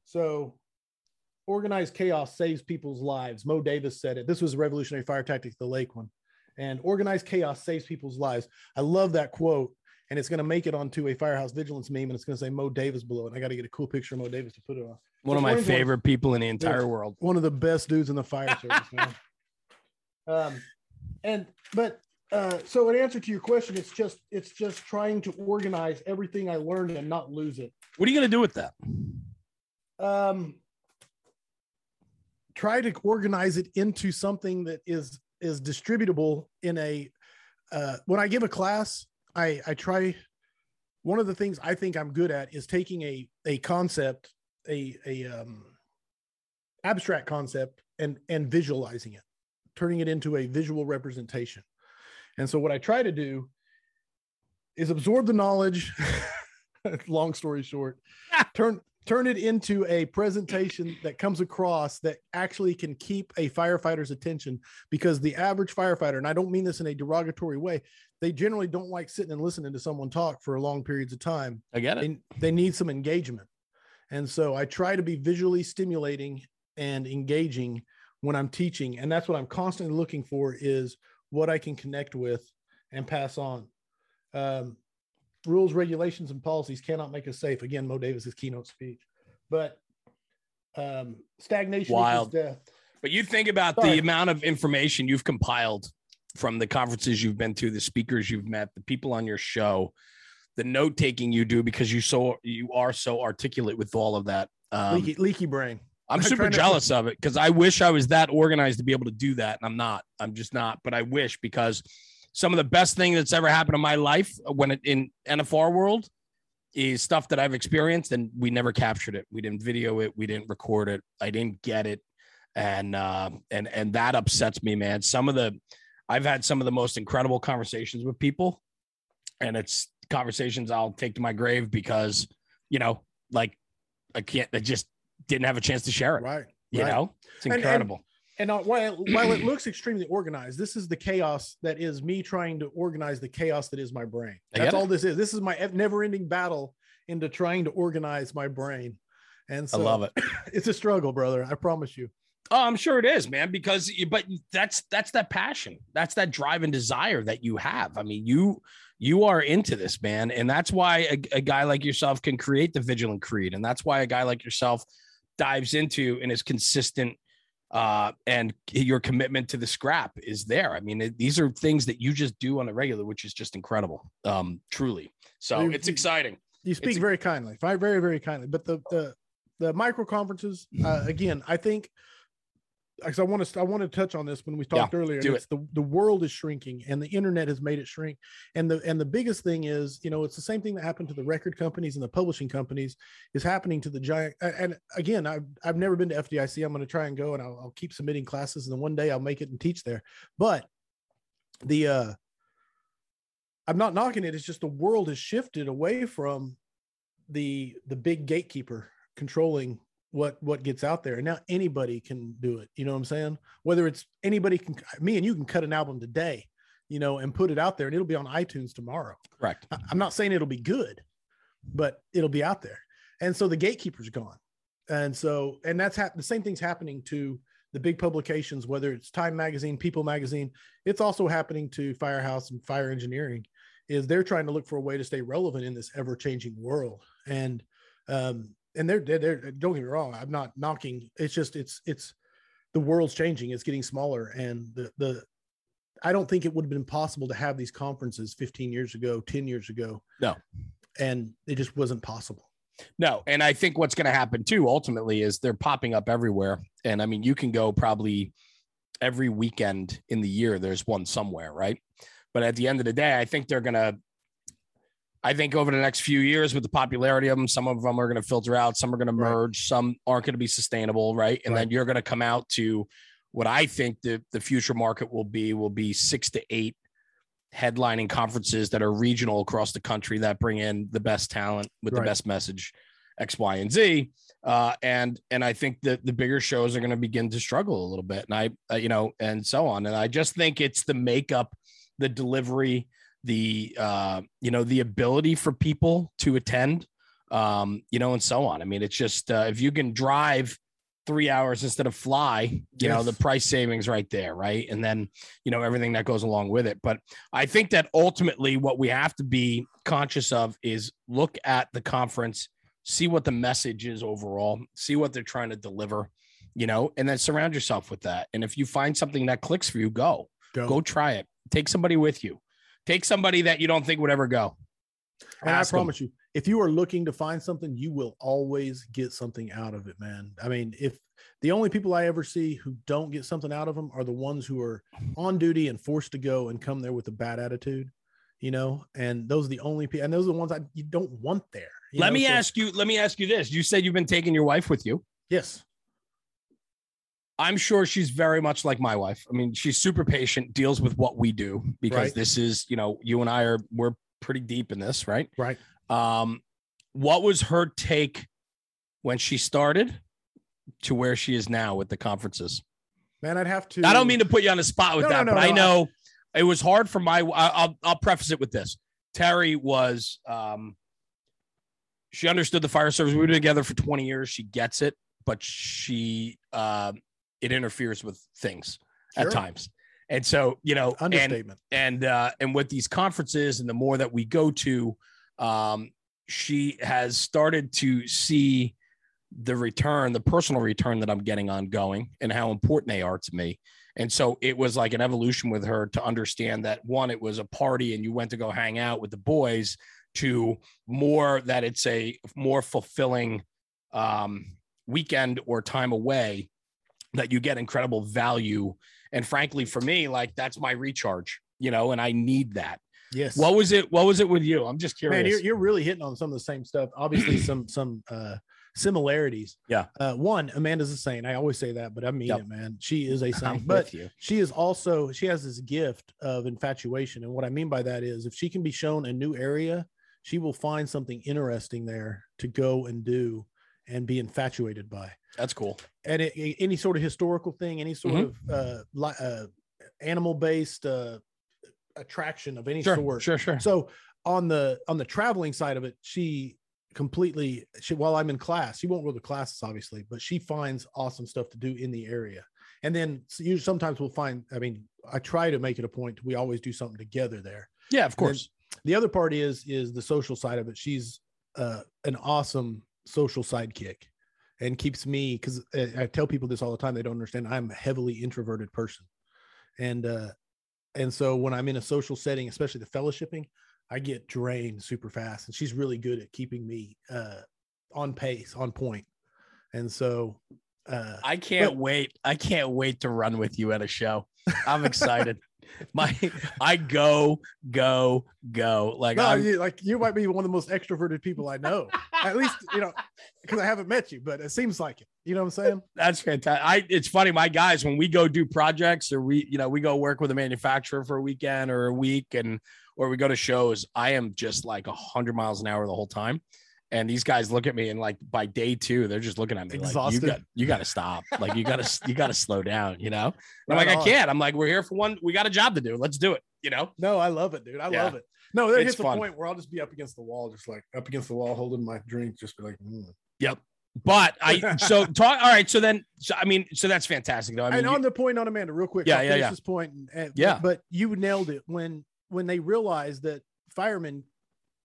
So organized chaos saves people's lives. Mo Davis said it. This was a revolutionary fire tactic, the lake one. And organized chaos saves people's lives. I love that quote. And it's going to make it onto a firehouse vigilance meme and it's going to say Mo Davis below it. I got to get a cool picture of Mo Davis to put it on. One of my favorite one. people in the entire world. One of the best dudes in the fire service, man. Um, and but uh, so in answer to your question, it's just it's just trying to organize everything I learned and not lose it. What are you going to do with that? Um, try to organize it into something that is is distributable in a uh, when i give a class i i try one of the things i think i'm good at is taking a a concept a a um abstract concept and and visualizing it turning it into a visual representation. And so what i try to do is absorb the knowledge long story short turn turn it into a presentation that comes across that actually can keep a firefighter's attention because the average firefighter and i don't mean this in a derogatory way they generally don't like sitting and listening to someone talk for long periods of time. I get it. They, they need some engagement. And so i try to be visually stimulating and engaging when i'm teaching. And that's what i'm constantly looking for is what i can connect with and pass on. Um, rules, regulations, and policies cannot make us safe. Again, Mo Davis's keynote speech. But um, stagnation Wild. death. But you think about Sorry. the amount of information you've compiled from the conferences you've been to, the speakers you've met, the people on your show, the note taking you do because you so you are so articulate with all of that. Um, leaky, leaky brain. I'm, I'm super jealous to- of it because I wish I was that organized to be able to do that, and I'm not. I'm just not. But I wish because some of the best thing that's ever happened in my life when it in NFR world is stuff that I've experienced and we never captured it. We didn't video it. We didn't record it. I didn't get it. And, uh, and, and that upsets me, man. Some of the, I've had some of the most incredible conversations with people and it's conversations I'll take to my grave because, you know, like I can't, I just didn't have a chance to share it. Right. You right. know, it's incredible. And, and, and uh, while, while it looks extremely organized, this is the chaos that is me trying to organize the chaos that is my brain. That's all this is. This is my never-ending battle into trying to organize my brain. And so I love it. It's a struggle, brother. I promise you. Oh, I'm sure it is, man. Because, but that's that's that passion, that's that drive and desire that you have. I mean, you you are into this, man, and that's why a, a guy like yourself can create the Vigilant Creed, and that's why a guy like yourself dives into and is consistent uh, and your commitment to the scrap is there. I mean, it, these are things that you just do on a regular, which is just incredible, um, truly. So you, it's exciting. You speak it's, very kindly, very, very kindly. But the the the micro conferences, uh, again, I think because I want to I want to touch on this when we talked yeah, earlier. It's it. the the world is shrinking and the internet has made it shrink. And the and the biggest thing is, you know, it's the same thing that happened to the record companies and the publishing companies is happening to the giant. And again, I've I've never been to FDIC. I'm going to try and go and I'll, I'll keep submitting classes and then one day I'll make it and teach there. But the uh I'm not knocking it. It's just the world has shifted away from the the big gatekeeper controlling what what gets out there and now anybody can do it you know what i'm saying? Whether it's anybody can me and you can cut an album today you know and put it out there and it'll be on itunes tomorrow. Correct. I'm not saying it'll be good but it'll be out there. And so the gatekeeper's gone. And so and that's hap- the same thing's happening to the big publications whether it's time magazine people magazine. It's also happening to firehouse and fire engineering is they're trying to look for a way to stay relevant in this ever changing world. And um, and they're, they're, they're don't get me wrong i'm not knocking it's just it's it's the world's changing it's getting smaller and the the i don't think it would have been possible to have these conferences 15 years ago 10 years ago. No. And it just wasn't possible. No and i think what's going to happen too ultimately is they're popping up everywhere and i mean you can go probably every weekend in the year there's one somewhere right? But at the end of the day i think they're going to I think over the next few years, with the popularity of them, some of them are going to filter out, some are going to merge, right. some aren't going to be sustainable, right? And right. then you're going to come out to what I think the the future market will be will be six to eight headlining conferences that are regional across the country that bring in the best talent with the best message, X, Y, and Z. Uh, and and I think that the bigger shows are going to begin to struggle a little bit, and I, uh, you know, and so on. And I just think it's the makeup, the delivery, the uh, you know, the ability for people to attend, um, you know, and so on. I mean, it's just uh, if you can drive three hours instead of fly, you know, the price savings right there, right? And then you know everything that goes along with it. But I think that ultimately what we have to be conscious of is look at the conference, see what the message is overall, see what they're trying to deliver, you know, and then surround yourself with that. And if you find something that clicks for you, go. Go. Go try it. Take somebody with you. Take somebody that you don't think would ever go. And I Ask 'em. promise you, if you are looking to find something, you will always get something out of it, man. I mean, if the only people I ever see who don't get something out of them are the ones who are on duty and forced to go and come there with a bad attitude, you know, and those are the only people, and those are the ones I you don't want there. let know? me So- ask you, let me ask you this. You said you've been taking your wife with you. Yes. I'm sure she's very much like my wife. I mean, she's super patient, deals with what we do because Right. this is, you know, you and I are we're pretty deep in this, right? Right. Um, what was her take when she started to where she is now with the conferences? Man, I'd have to. I don't mean to put you on the spot with No, no, that, no, but I no, I- know it was hard for my. I- I'll I'll preface it with this: Terry was, um, she understood the fire service. We were together for twenty years. She gets it, but she, um, it interferes with things Sure. at times, and so you know, and understatement. and uh and with these conferences and the more that we go to um she has started to see the return the personal return that i'm getting ongoing and how important they are to me and so it was like an evolution with her to understand that one it was a party and you went to go hang out with the boys to more that it's a more fulfilling um weekend or time away that you get incredible value and frankly for me like that's my recharge you know and i need that yes. what was it what was it with you i'm just curious man, you're, you're really hitting on some of the same stuff. Obviously, some some uh similarities. Yeah. Uh, one, Amanda's a saint. I always say that, but I mean Yep. it, man. She is a saint. But with you she is also she has this gift of infatuation and what i mean by that is if she can be shown a new area she will find something interesting there to go and do and be infatuated by. That's cool. And it, it- any sort of historical thing any sort Mhm. of uh, li- uh animal based uh attraction of any sure sort. sure sure. So on the on the traveling side of it she completely she while i'm in class she won't go to classes obviously but she finds awesome stuff to do in the area. And then usually sometimes we'll find i mean i try to make it a point we always do something together there. Yeah of course. the other part is is the social side of it. She's uh an awesome social sidekick and keeps me because I, I tell people this all the time they don't understand i'm a heavily introverted person. And uh and so when i'm in a social setting especially the fellowshipping i get drained super fast and she's really good at keeping me uh on pace on point. And so uh i can't but- wait i can't wait to run with you at a show. I'm excited my i go go go like no, you, like you might be one of the most extroverted people I know. At least you know because I haven't met you, but it seems like it. You know what I'm saying? that's fantastic i it's funny my guys when we go do projects or we you know we go work with a manufacturer for a weekend or a week and or we go to shows i am just like a 100 miles an hour the whole time and these guys look at me and like by day two they're just looking at me like Exhausted. you got you got to stop like you got to you got to slow down you know I'm Right like i can't i'm like we're here for one we got a job to do let's do it you know No, I love it, dude. I Yeah. love it. No, there It's hits fun. point where I'll just be up against the wall, just like up against the wall, holding my drink, just be like, mm. but i so talk all right so then so i mean so that's fantastic though i mean and you- on the point on Amanda, real quick. Yeah, I'll yeah, yeah. This point, and, and- Yeah. But you nailed it when when they realized that firemen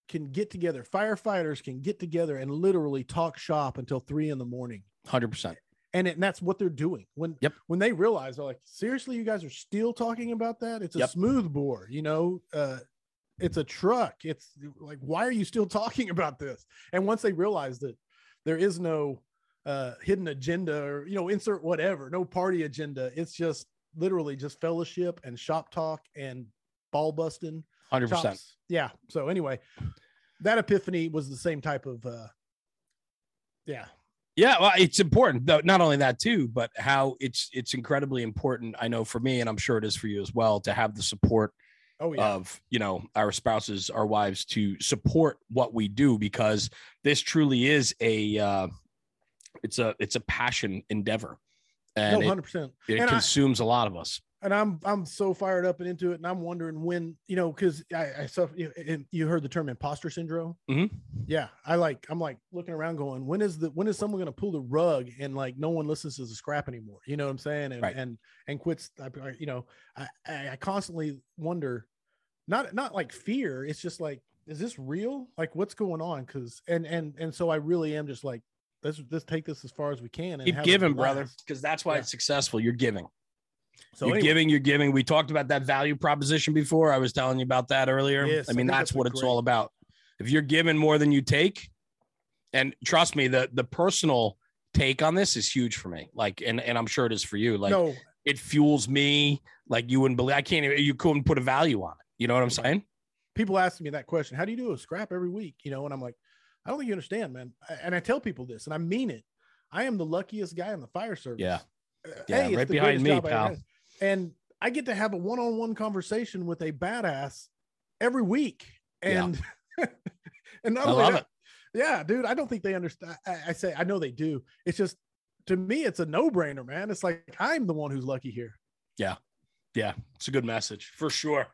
can get together, firefighters can get together and literally talk shop until three in the morning. 100% and, it, and that's what they're doing. When Yep. when they realize they're like seriously you guys are still talking about that? It's a Yep. smooth bore you know? Uh it's a truck. It's like why are you still talking about this? And once they realize that there is no uh hidden agenda or you know insert whatever no party agenda it's just literally just fellowship and shop talk and ball busting 100% chops. yeah so anyway that epiphany was the same type of uh yeah Yeah, well, it's important. Though not only that too, but how it's it's incredibly important. I know for me, and I'm sure it is for you as well, to have the support Oh yeah. of you know our spouses our wives to support what we do because this truly is a uh it's a it's a passion endeavor and no, it, hundred percent. it and consumes a lot of us And I'm I'm so fired up and into it, and I'm wondering when you know because I, I suffer. You, and you heard the term imposter syndrome. Mhm. Yeah, I like I'm like looking around, going, when is the when is someone going to pull the rug and like no one listens to the scrap anymore? You know what I'm saying? And Right. and and quits. I- I- You know, I I I constantly wonder, not not like fear. It's just like, is this real? Like, what's going on? Because and and and so I really am just like, let's let's take this as far as we can. And keep giving brother because that's why Yeah. it's successful you're giving So you're anyway, giving you're giving we talked about that value proposition before. I was telling you about that earlier. Yes, i I mean think that's that's what it's great. all about. If you're giving more than you take and trust me the the personal take on this is huge for me. Like and and i'm sure it is for you. Like no, it fuels me. Like you wouldn't believe i can't even you couldn't put a value on it. You know what i'm saying? People ask me that question how do you do a scrap every week? You know and i'm like i don't think you understand man. And i tell people this and i mean it. I am the luckiest guy in the fire service. Yeah. Yeah, it's right behind me, pal. and i get to have a one-on-one conversation with a badass every week Yeah. and and not i only that- it yeah dude i don't think they understand I, I say i know they do it's just to me it's a no-brainer man it's like i'm the one who's lucky here Yeah, Yeah, it's a good message for sure.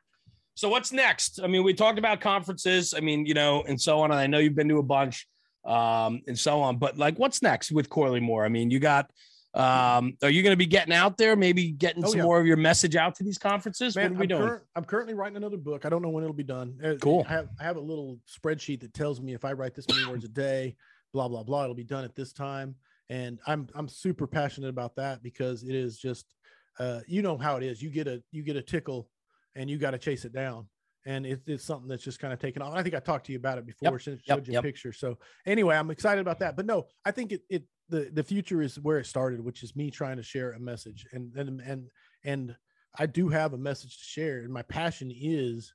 So what's next? I mean, we talked about conferences. I mean, you know, and so on. And I know you've been to a bunch, um, and so on. But like, what's next with Corley Moore? I mean, you got. Um, are you going to be getting out there? Maybe getting Oh, some yeah. more of your message out to these conferences. Man, what are we I'm, doing? curr- I'm currently writing another book. I don't know when it'll be done. Uh, Cool. I have, I have a little spreadsheet that tells me if I write this many words a day, blah blah blah, it'll be done at this time. And I'm I'm super passionate about that because it is just, uh, you know how it is. You get a you get a tickle, and you got to chase it down. And it, it's something that's just kind of taken off. I think I talked to you about it before. Since yep, showed you yep. a picture. So anyway, I'm excited about that. But no, I think it it the the future is where it started, which is me trying to share a message. And and and and I do have a message to share, and my passion is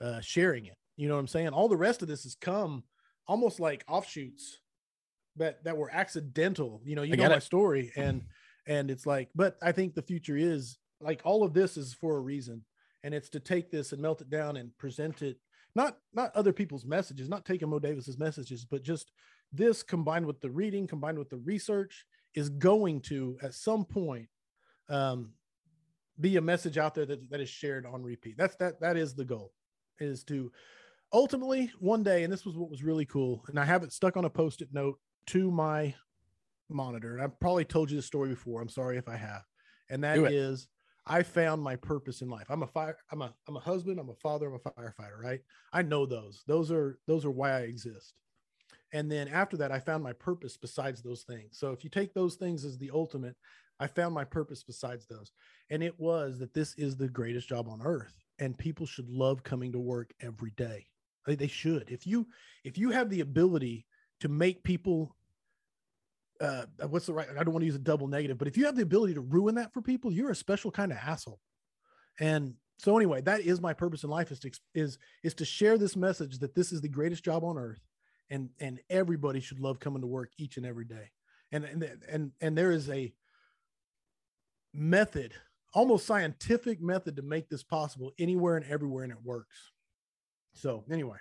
uh, sharing it. You know what I'm saying? All the rest of this has come almost like offshoots that that were accidental. You know, you know get my it. story, and and it's like, but I think the future is like all of this is for a reason, and it's to take this and melt it down and present it. Not not other people's messages, not taking Mo Davis's messages, but just this combined with the reading, combined with the research, is going to at some point um, be a message out there that, that is shared on repeat. That's that that is the goal, is to ultimately one day, and this was what was really cool, and I have it stuck on a post-it note to my monitor. And I've probably told you this story before. I'm sorry if I have. And that is I found my purpose in life. I'm a fire, I'm a I'm a husband, I'm a father, I'm a firefighter, right? I know those. Those are those are why I exist. And then after that, I found my purpose besides those things. So if you take those things as the ultimate, I found my purpose besides those. And it was that this is the greatest job on earth. And people should love coming to work every day. They, should. If you if you have the ability to make people uh what's the right I don't want to use a double negative, but if you have the ability to ruin that for people, you're a special kind of asshole. And so anyway, that is my purpose in life is to is is to share this message that this is the greatest job on earth and and everybody should love coming to work each and every day. And and and and there is a method, almost scientific method to make this possible anywhere and everywhere and it works. So anyway,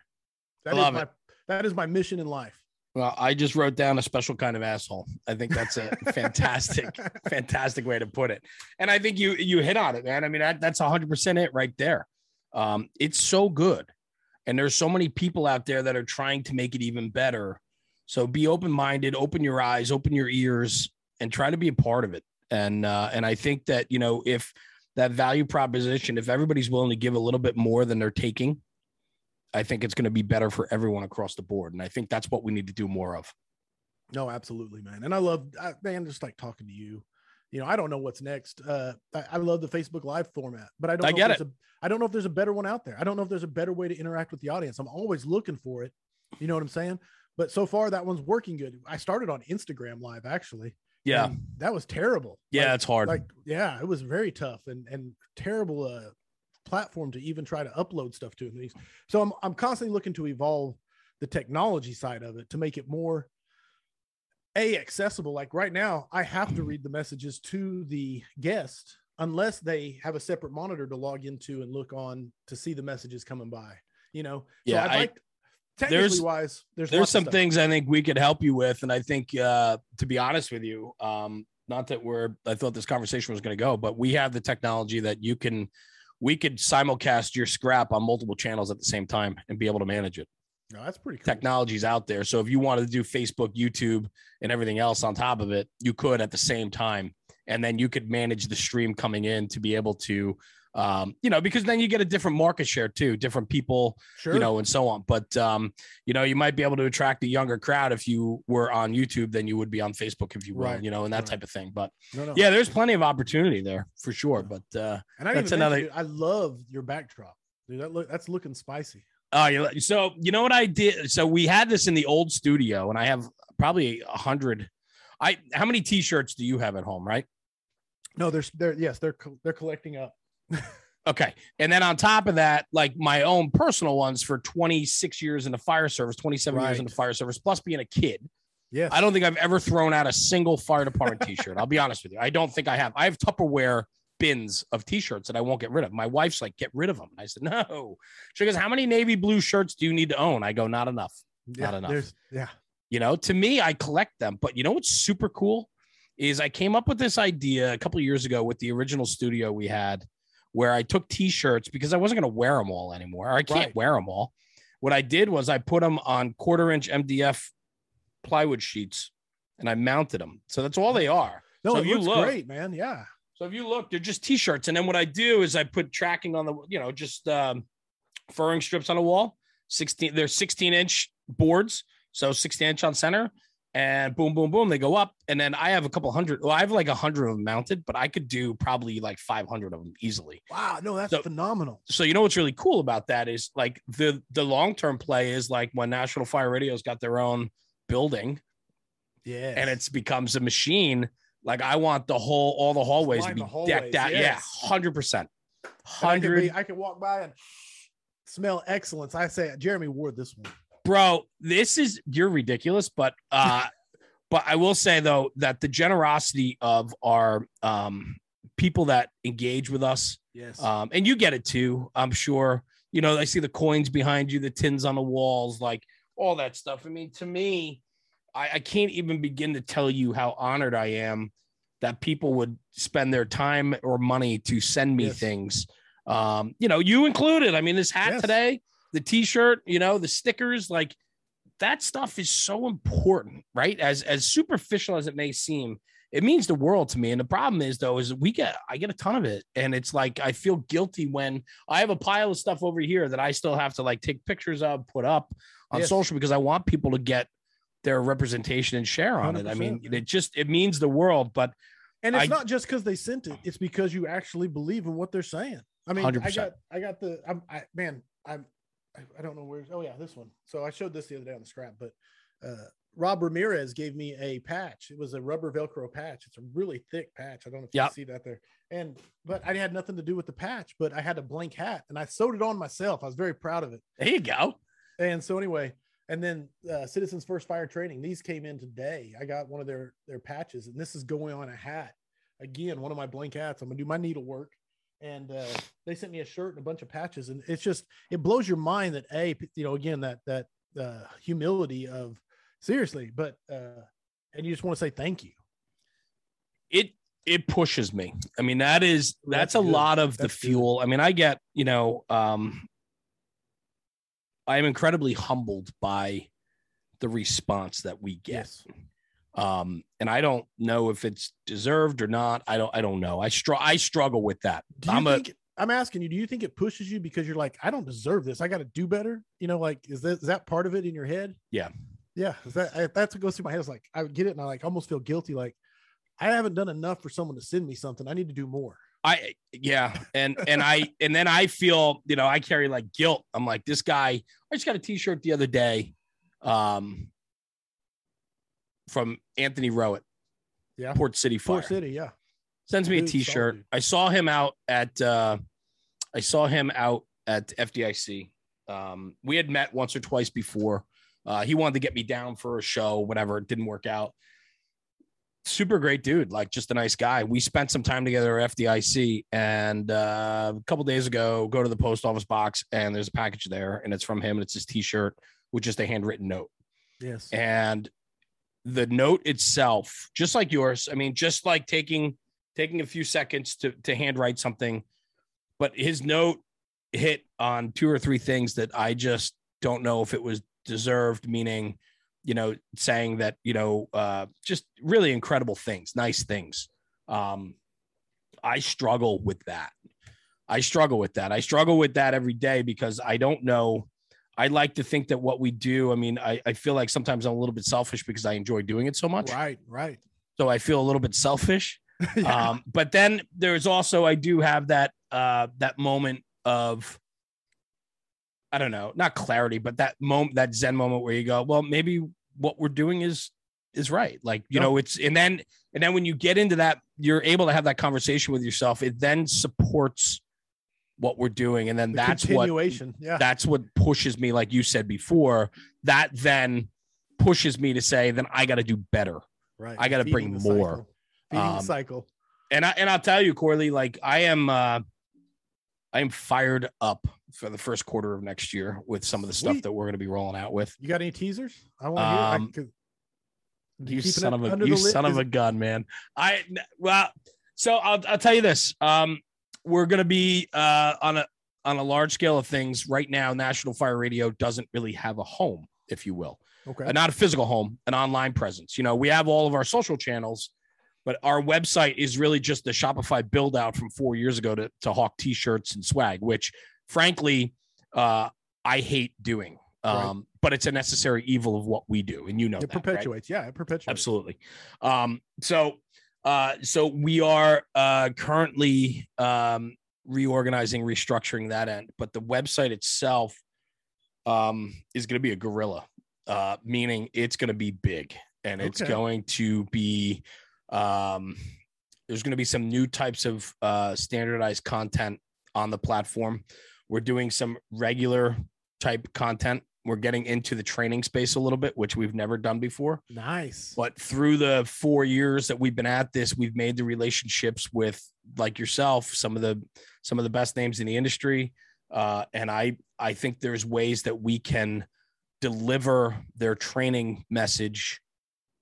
that is my it. that is my mission in life. Well, I just wrote down a special kind of asshole. I think that's a fantastic, fantastic way to put it. And I think you you hit on it, man. I mean, that, that's 100% it right there. Um, it's so good. And there's so many people out there that are trying to make it even better. So be open-minded, open your eyes, open your ears, and try to be a part of it. And uh, and I think that you know if that value proposition, if everybody's willing to give a little bit more than they're taking, I think it's going to be better for everyone across the board. And I think that's what we need to do more of. No, absolutely, man. And I love, I, man, just like talking to you. You know, I don't know what's next. Uh, I, I love the Facebook Live format, but I don't. I know get if there's A, I don't know if there's a better one out there. I don't know if there's a better way to interact with the audience. I'm always looking for it. You know what I'm saying? But so far, that one's working good. I started on Instagram Live actually. Yeah. that was terrible. Yeah, Like- it's hard. Like, yeah, it was very tough and and terrible uh, platform to even try to upload stuff to. and things. So I'm I'm constantly looking to evolve the technology side of it to make it more a accessible like right now i have to read the messages to the guest unless they have a separate monitor to log into and look on to see the messages coming by. You know, Yeah, So I'd I- like technically there's- wise, there's there's some things I think we could help you with, and I think uh, to be honest with you, um, not that we're I thought this conversation was going to go, but we have the technology that you can we could simulcast your scrap on multiple channels at the same time and be able to manage it. No, that's pretty cool. Technology's out there, so if you wanted to do Facebook, YouTube, and everything else on top of it, you could at the same time, and then you could manage the stream coming in to be able to. Um, you know, because then you get a different market share too, different people, Sure. you know, and so on. But um, you know, you might be able to attract a younger crowd if you were on YouTube than you would be on Facebook, if you were, Right, you know, and that right. type of thing. But no, no. yeah, there's plenty of opportunity there for sure. But uh, And I that's another- another. I love your backdrop, dude. That look that's looking spicy. Oh, you so you know what I did? So we had this in the old studio, and I have probably a hundred. I how many T-shirts do you have at home, right? No, there's they're yes, they're they're collecting up. Okay. And then on top of that, like my own personal ones for 26 years in the fire service, 27 years in the fire service, plus being a kid. Yeah, I don't think I've ever thrown out a single fire department t-shirt. I'll be honest with you. I don't think I have. I have Tupperware bins of t-shirts that I won't get rid of. My wife's like, get rid of them. I said, no. She goes, how many navy blue shirts do you need to own? I go, not enough. yeah, enough. Yeah. You know, to me, I collect them. But you know what's super cool is I came up with this idea a couple of years ago with the original studio we had, where I took T-shirts because I wasn't going to wear them all anymore. I can't Right. wear them all. What I did was I put them on quarter-inch MDF plywood sheets, and I mounted them. So that's all they are. No, So it looks look- great, man. Yeah. So if you look, they're just t-shirts. And then what I do is I put tracking on the, you know, just um, furring strips on a wall. 16, they're 16 inch boards. So 16 inch on center and boom, boom, boom, they go up. And then I have a couple hundred, well, I have like a hundred of them mounted, but I could do probably like 500 of them easily. Wow. No, that's So- phenomenal. So you know what's really cool about that is like the the long term play is like when National Fire Radio's got their own building Yeah. and it's becomes a machine. Like I want the whole all the hallways to be hallways, decked out. Yeah, hundred percent. Hundred, I can walk by and smell excellence. I say Jeremy wore this one. bro. This is you're ridiculous, but uh, but I will say though that the generosity of our um people that engage with us, Yes. um, and you get it too. I'm sure. You know, I see the coins behind you, the tins on the walls, like all that stuff. I mean, to me, I, I can't even begin to tell you how honored I am that people would spend their time or money to send me Yes. things. Um, you know, you included. I mean, this hat Yes. today, the t-shirt, you know, the stickers, like that stuff is so important, right? As as superficial as it may seem, it means the world to me. And the problem is though, is we get I get a ton of it. And it's like I feel guilty when I have a pile of stuff over here that I still have to like take pictures of, put up on Yes. social because I want people to get their representation and share on it. I mean, it just it means the world, but and it's I- not just because they sent it; it's because you actually believe in what they're saying. I mean, I 100%. got, I got the, I'm, I, man, I'm, I, I don't know where. Oh yeah, this one. So I showed this the other day on the scrap, but uh, Rob Ramirez gave me a patch. It was a rubber Velcro patch. It's a really thick patch. I don't know if Yep. you see that there. And but I had nothing to do with the patch, but I had a blank hat and I sewed it on myself. I was very proud of it. there you go. And so anyway, and then uh, Citizens First Fire Training. These came in today. I got one of their their patches, and this is going on a hat. Again, one of my blank hats. I'm gonna do my needlework, and uh, they sent me a shirt and a bunch of patches, and it's just it blows your mind that a you know again that that uh, humility of seriously, but uh, and you just want to say thank you. it it pushes me. I mean, that is that's, That's a lot of the That's good. fuel. I mean, I get, you know, um I am incredibly humbled by the response that we get. Um, and I don't know if it's deserved or not. I don't I don't know. I str- I struggle with that. Do you I'm a think? I'm asking you. Do you think it pushes you because you're like, I don't deserve this. I got to do better. You know, like is that is that part of it in your head? Yeah. Yeah. Is that I, that's what goes through my head? Is like I would get it and I like almost feel guilty. Like I haven't done enough for someone to send me something. I need to do more. I yeah, and and I and then I feel you know I carry like guilt. I'm like this guy. I just got a T-shirt the other day, um, from Anthony Rowett, Yeah. Port City Fire. Port City. Yeah. Sends me a T-shirt. I saw him out at uh, I saw him out at FDIC. Um, we had met once or twice before. Uh, he wanted to get me down for a show, whatever. It didn't work out. Super great dude, like just a nice guy. We spent some time together at FDIC, and uh, a couple days ago, go to the post office box, and there's a package there, and it's from him, and it's his T-shirt with just a handwritten note. Yes. And the note itself, just like yours, I mean, just like taking taking a few seconds to to handwrite something, but his note hit on two or three things that I just don't know if it was deserved, meaning you know, saying that, you know, uh, just really incredible things, nice things. Um, I struggle with that. I struggle with that. I struggle with that every day because I don't know. I like to think that what we do, I mean, I, I feel like sometimes I'm a little bit selfish because I enjoy doing it so much. Right, right. So I feel a little bit selfish. Yeah. Um, but then there's also I do have that uh that moment of I don't know, not clarity, but that moment, that Zen moment where you go, well, maybe what we're doing is is right. Like, you Yeah. know, it's and then and then when you get into that, you're able to have that conversation with yourself. It then supports what we're doing. And then The that's what yeah. that's what pushes me, like you said before, that then pushes me to say, then I got to do better. right. I gotta bring Feeding the more. cycle. Um, cycle. and I and I'll tell you, Corley, like I am uh I am fired up for the first quarter of next year with some of the stuff that we're gonna be rolling out with. You got any teasers? I want to hear. I Um, could- You son of a you the lid? son of a gun, man. I well, so I'll I'll tell you this. Um, we're gonna be uh on a on a large scale of things right now. National Fire Radio doesn't really have a home, if you will. Okay. uh, not a physical home, an online presence. You know, we have all of our social channels, but our website is really just the Shopify build out from four years ago to, to hawk t-shirts and swag, which frankly, uh, I hate doing. Right. Um, but it's a necessary evil of what we do. And you know, it that, right? perpetuates. Yeah, it perpetuates. Absolutely. Um, so, uh, so we are uh, currently um, reorganizing, restructuring that end, but the website itself um, is going to be a gorilla, uh, meaning it's going to be big and it's Okay. going to be. Um, there's going to be some new types of uh, standardized content on the platform. We're doing some regular type content. We're getting into the training space a little bit, which we've never done before. Nice. But through the four years that we've been at this, we've made the relationships with like yourself, some of the some of the best names in the industry. Uh, and I I think there's ways that we can deliver their training message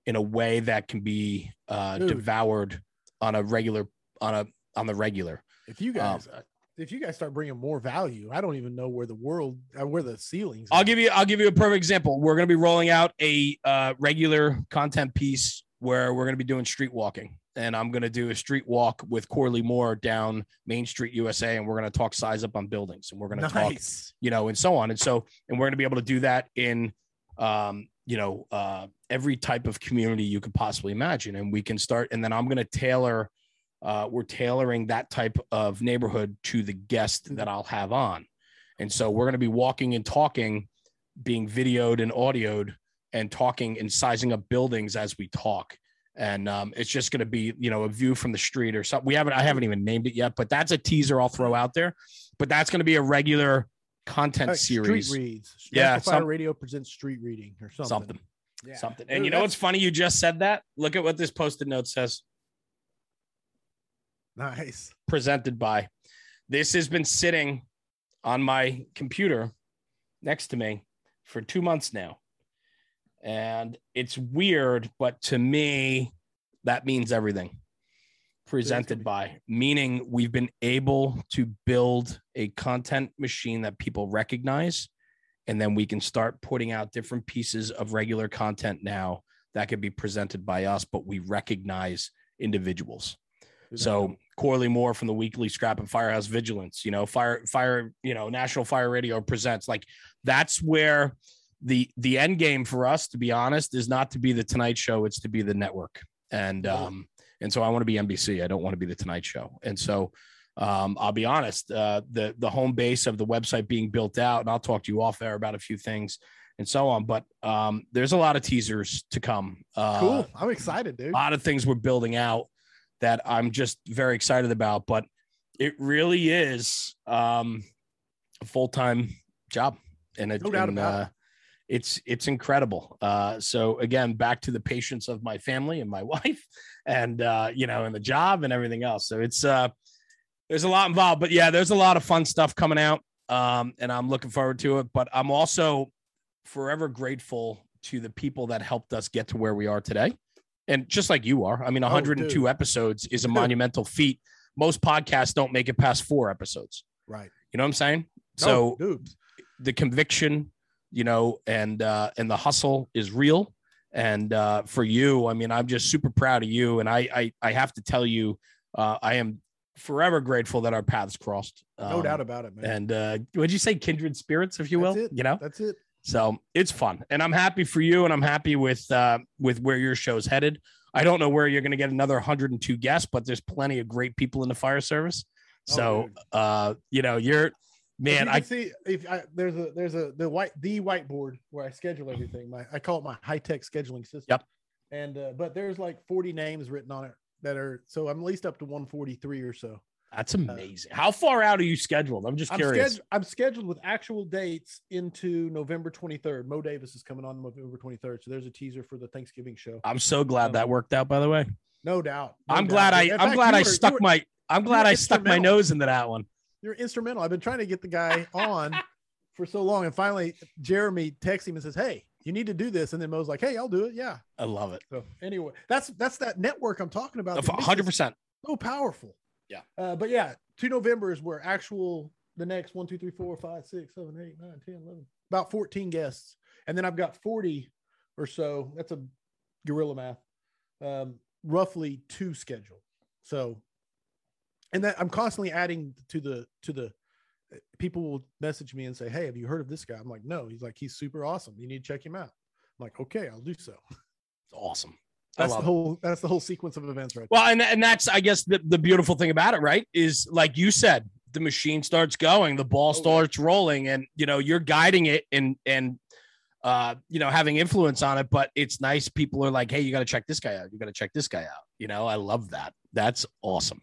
in a way that can be uh, devoured on a regular on a on the regular. If you um, guys, uh, if you guys start bringing more value, I don't even know where the world, uh, where the ceilings. I'll give you I'll give you a perfect example. We're going to be rolling out a uh, regular content piece where we're going to be doing street walking, and I'm going to do a street walk with Corley Moore down Main Street, USA, and we're going to talk size up on buildings, and we're going to talk, you know, and so on, and so, and we're going to be able to do that in, um, you know, uh, every type of community you could possibly imagine, and we can start, and then I'm going to tailor. Uh, we're tailoring that type of neighborhood to the guest that I'll have on. And so we're going to be walking and talking, being videoed and audioed, and talking and sizing up buildings as we talk. And um, it's just going to be, you know, a view from the street or something. We haven't, I haven't even named it yet, but that's a teaser I'll throw out there. But that's going to be a regular content Like series, Street reads. Yeah, National Fire some- Radio presents street reading or something. something, Yeah. something. And Dude, you know what's funny? You just said that. Look at what this post-it note says. Nice. presented by. This has been sitting on my computer next to me for two months now. And it's weird, but to me, that means everything. Presented by, meaning we've been able to build a content machine that people recognize. And then we can start putting out different pieces of regular content now that could be presented by us, but we recognize individuals. So Corley Moore from the weekly Scrap and Firehouse Vigilance, you know, fire, fire, you know, National Fire Radio presents like that's where the the end game for us, to be honest, is not to be the Tonight Show, it's to be the network. And um, and so I want to be NBC. I don't want to be the Tonight Show. And so um, I'll be honest, uh, the the home base of the website being built out, and I'll talk to you off there about a few things and so on. But um, there's a lot of teasers to come. Uh, cool. I'm excited, dude. a lot of things we're building out that I'm just very excited about. But it really is um, a full time job, and it, No doubt and, about uh, it's it's incredible. Uh, so again, back to the patience of my family and my wife, and uh, you know, and the job and everything else. So it's uh, there's a lot involved, but yeah, there's a lot of fun stuff coming out, um, and I'm looking forward to it. But I'm also forever grateful to the people that helped us get to where we are today, and just like you are. I mean, 102 dude. episodes is a Dude. monumental feat. Most podcasts don't make it past four episodes. Right. You know what I'm saying? No, So dude, the conviction, you know, and uh, and the hustle is real. And uh, for you, I mean, I'm just super proud of you. And I I, I have to tell you, uh, I am forever grateful that our paths crossed. no Um, doubt about it, man. And uh, would you say kindred spirits, if you will? You know, That's it. So it's fun, and I'm happy for you, and I'm happy with uh, with where your show's headed. I don't know where you're going to get another 102 guests, but there's plenty of great people in the fire service. Oh, So, dude. uh, you know, you're man. You I see if I, there's a there's a the white the whiteboard where I schedule everything. My I call it my high tech scheduling system. Yep. And uh, but there's like 40 names written on it that are so I'm at least up to 143 or so. That's uh, amazing. How far out are you scheduled? I'm just I'm, curious. sched- I'm scheduled with actual dates into November 23rd. Mo Davis is coming on November 23rd, so there's a teaser for the Thanksgiving show. I'm so glad that worked out. By the way, No doubt. no I'm doubt. glad I In I'm fact, glad I were- stuck were- my I'm glad I stuck my nose into that one. You're instrumental. I've been trying to get the guy on for so long, and finally Jeremy texts him and says, "Hey, you need to do this." And then Mo's like, "Hey, I'll do it." Yeah. I love it. So anyway, that's that's that network I'm talking about. hundred percent. So powerful. Yeah. Uh, but yeah, two November is where actual the next one, two, three, four, five, six, seven, eight, nine, 10, 11, about 14 guests. And then I've got 40 or so. That's a guerrilla math. Um, roughly two scheduled. So and that I'm constantly adding to the to the people will message me and say, Hey, have you heard of this guy? I'm like, no, he's like, he's super awesome. You need to check him out. I'm like, okay, I'll do so. It's awesome. That's the it. whole that's the whole sequence of events right Well, and and that's I guess the, the beautiful thing about it, right? Is like you said, the machine starts going, the ball yeah. starts rolling, and you know you're guiding it and and uh you know having influence on it. But it's nice. People are like, hey, you got to check this guy out. You got to check this guy out. You know, I love that. That's awesome.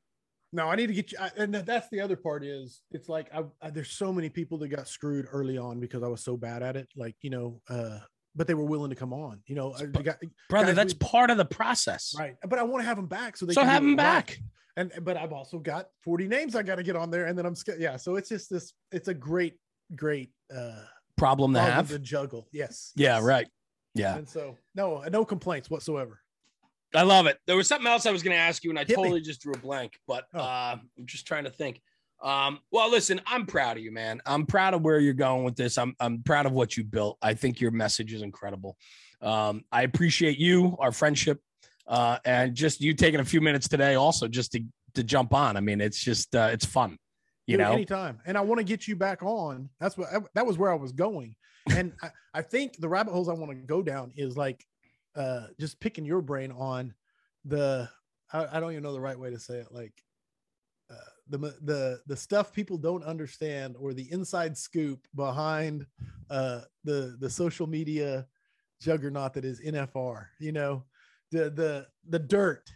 No, I need to get you. I, and that's the other part is it's like I, I, there's so many people that got screwed early on because I was so bad at it. Like you know, uh, but they were willing to come on. You know, I- got, Brother, that's we- part of the process. right. But I want to have them back so they So can have them him right. back. And but I've also got 40 names I got to get on there, and then I'm scared. Yeah, so it's just this. It's a great, great uh Problem to have. to juggle. Yes. Yeah, yes. right. Yeah. And so no, no complaints whatsoever. I love it. There was something else I was going to ask you, and I Hit me. totally just drew a blank. But Oh. uh, I'm just trying to think. Um, well, listen, I'm proud of you, man. I'm proud of where you're going with this. I'm I'm proud of what you built. I think your message is incredible. Um, I appreciate you, our friendship, uh, and just you taking a few minutes today, also just to to jump on. I mean, it's just uh, it's fun, you Dude, know. anytime and i want to get you back on that's what that was where i was going and I, I think the rabbit holes i want to go down is like uh just picking your brain on the I, I don't even know the right way to say it like the the the stuff people don't understand or the inside scoop behind uh the the social media juggernaut that is nfr you know the the the dirt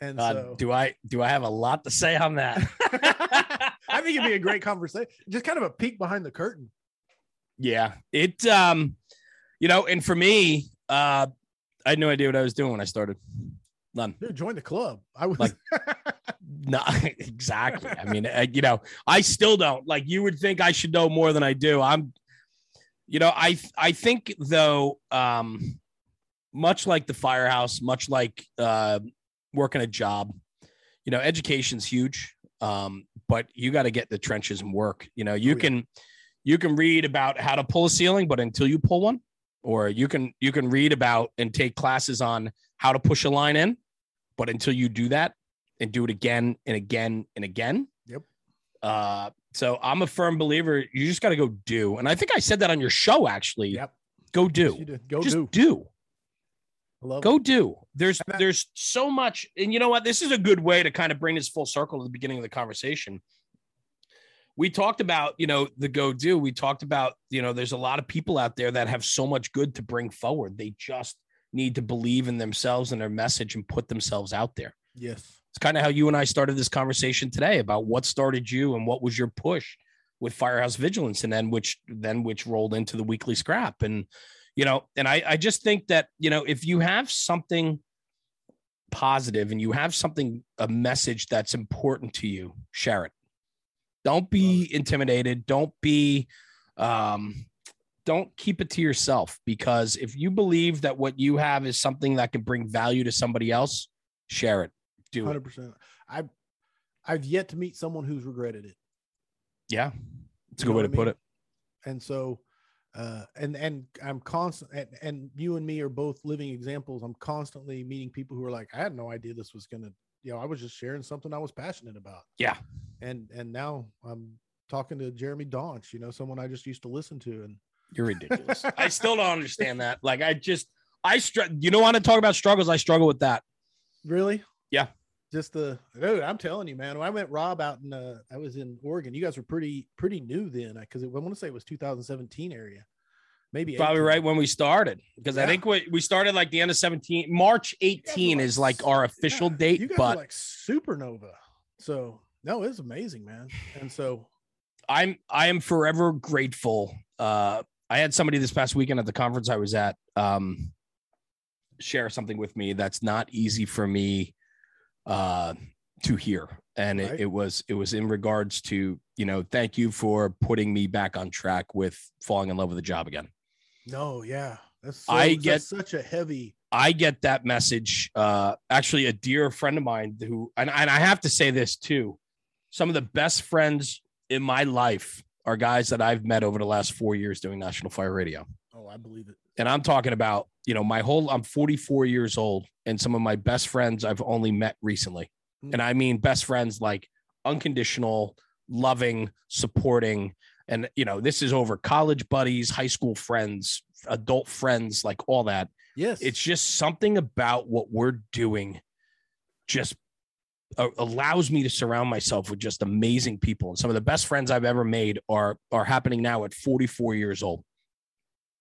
and Uh, so do I do I have a lot to say on that? I think it'd be a great conversation. Just kind of a peek behind the curtain. Yeah. It um, you know, and for me, uh, I had no idea what I was doing when I started. None. Dude, join the club. I was Like- No, exactly. I mean, uh, you know, I still don't like you would think I should know more than I do. I'm, you know, I I think though, um, much like the firehouse, much like uh, working a job, you know, education's huge. Um, but you got to get the trenches and work. You know, you Oh, yeah. can you can read about how to pull a ceiling, but until you pull one, or you can you can read about and take classes on how to push a line in, but until you do that and do it again and again and again. Yep. Uh, so I'm a firm believer. You just got to go do, and I think I said that on your show actually. Yep. Go do. did. Go just do. do. Go do. There's that- there's so much, and you know what? This is a good way to kind of bring this full circle to the beginning of the conversation. We talked about, you know, the go do. We talked about, you know, there's a lot of people out there that have so much good to bring forward. They just need to believe in themselves and their message and put themselves out there. Yes. It's kind of how you and I started this conversation today about what started you and what was your push. with Firehouse Vigilance, and then which then which rolled into the weekly scrap, and you know, and I I just think that you know if you have something positive and you have something a message that's important to you, share it. Don't be intimidated. Don't be um don't keep it to yourself because if you believe that what you have is something that can bring value to somebody else, share it. Do 100%. it. I've I've yet to meet someone who's regretted it. Yeah. It's a good way to mean? put it. And so uh and and I'm constant and, and you and me are both living examples. I'm constantly meeting people who are like, I had no idea this was gonna, you know, I was just sharing something I was passionate about. Yeah. And and now I'm talking to Jeremy Daunch, you know, someone I just used to listen to and you're ridiculous. I still don't understand that. Like, I just, I, str- you don't want to talk about struggles. I struggle with that. Really? Yeah. Just the, dude, I'm telling you, man, when I went Rob out in, uh, I was in Oregon, you guys were pretty, pretty new then. Cause I want to say it was 2017 area. Maybe probably 18. right when we started because yeah. I think we, we started like the end of 17 March 18 like, is like our official yeah, date, but like supernova. So no, it's amazing, man. And so I'm I am forever grateful uh, I had somebody this past weekend at the conference I was at um, share something with me that's not easy for me uh, to hear, and right. it, it, was it was in regards to you know thank you for putting me back on track with falling in love with the job again. No, yeah, that's so, I get such a heavy. I get that message. Uh, actually, a dear friend of mine who, and, and I have to say this too, some of the best friends in my life are guys that I've met over the last four years doing National Fire Radio. I believe it. And I'm talking about, you know, my whole, I'm 44 years old, and some of my best friends I've only met recently. Mm. And I mean, best friends like unconditional, loving, supporting. And, you know, this is over college buddies, high school friends, adult friends, like all that. Yes. It's just something about what we're doing just uh, allows me to surround myself with just amazing people and some of the best friends i've ever made are are happening now at 44 years old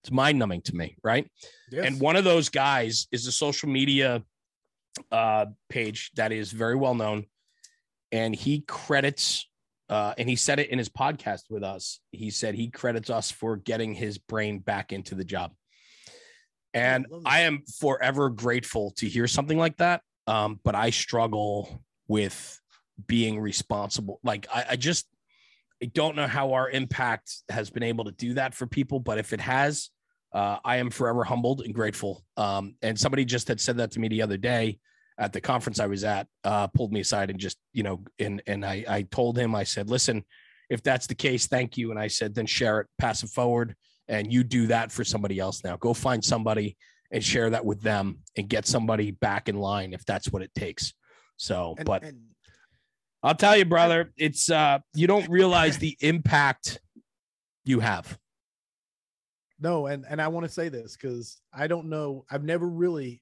it's mind numbing to me right yes. and one of those guys is a social media uh, page that is very well known and he credits uh, and he said it in his podcast with us he said he credits us for getting his brain back into the job and I, I am forever grateful to hear something like that um, but I struggle with being responsible. Like I, I just I don't know how our impact has been able to do that for people, but if it has, uh, I am forever humbled and grateful. Um, and somebody just had said that to me the other day at the conference I was at, uh, pulled me aside and just, you know, and and I I told him, I said, listen, if that's the case, thank you. And I said, then share it, pass it forward, and you do that for somebody else now. Go find somebody and share that with them and get somebody back in line if that's what it takes. So, and, but and, I'll tell you, brother, it's uh you don't realize the impact you have. No, and and I want to say this because I don't know. I've never really.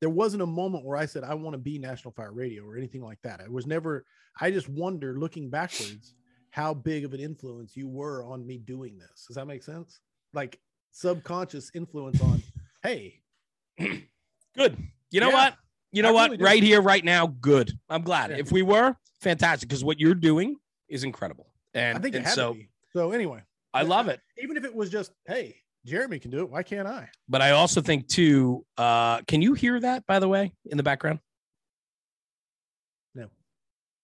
There wasn't a moment where I said I want to be National Fire Radio or anything like that. I was never. I just wonder, looking backwards, how big of an influence you were on me doing this. Does that make sense? Like subconscious influence on. Hey, good. You know yeah. what? You know I what? Really right here, right now, good. I'm glad. Yeah. If we were, fantastic, because what you're doing is incredible. And I think and so. So anyway, I love it. Even if it was just, hey, Jeremy can do it. Why can't I? But I also think too. Uh, can you hear that by the way in the background? No.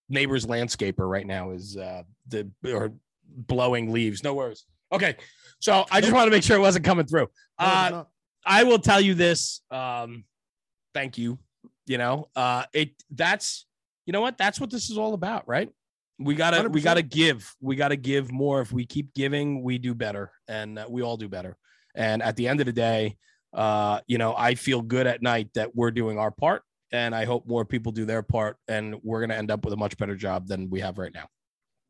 Neighbor's landscaper right now is uh, the or blowing leaves. No worries. Okay, so I just want to make sure it wasn't coming through. No, uh, I will tell you this. Um, thank you you know, uh, it that's you know what that's what this is all about, right? We gotta 100%. we gotta give. We gotta give more. If we keep giving, we do better, and uh, we all do better. And at the end of the day, uh, you know, I feel good at night that we're doing our part, and I hope more people do their part, and we're gonna end up with a much better job than we have right now.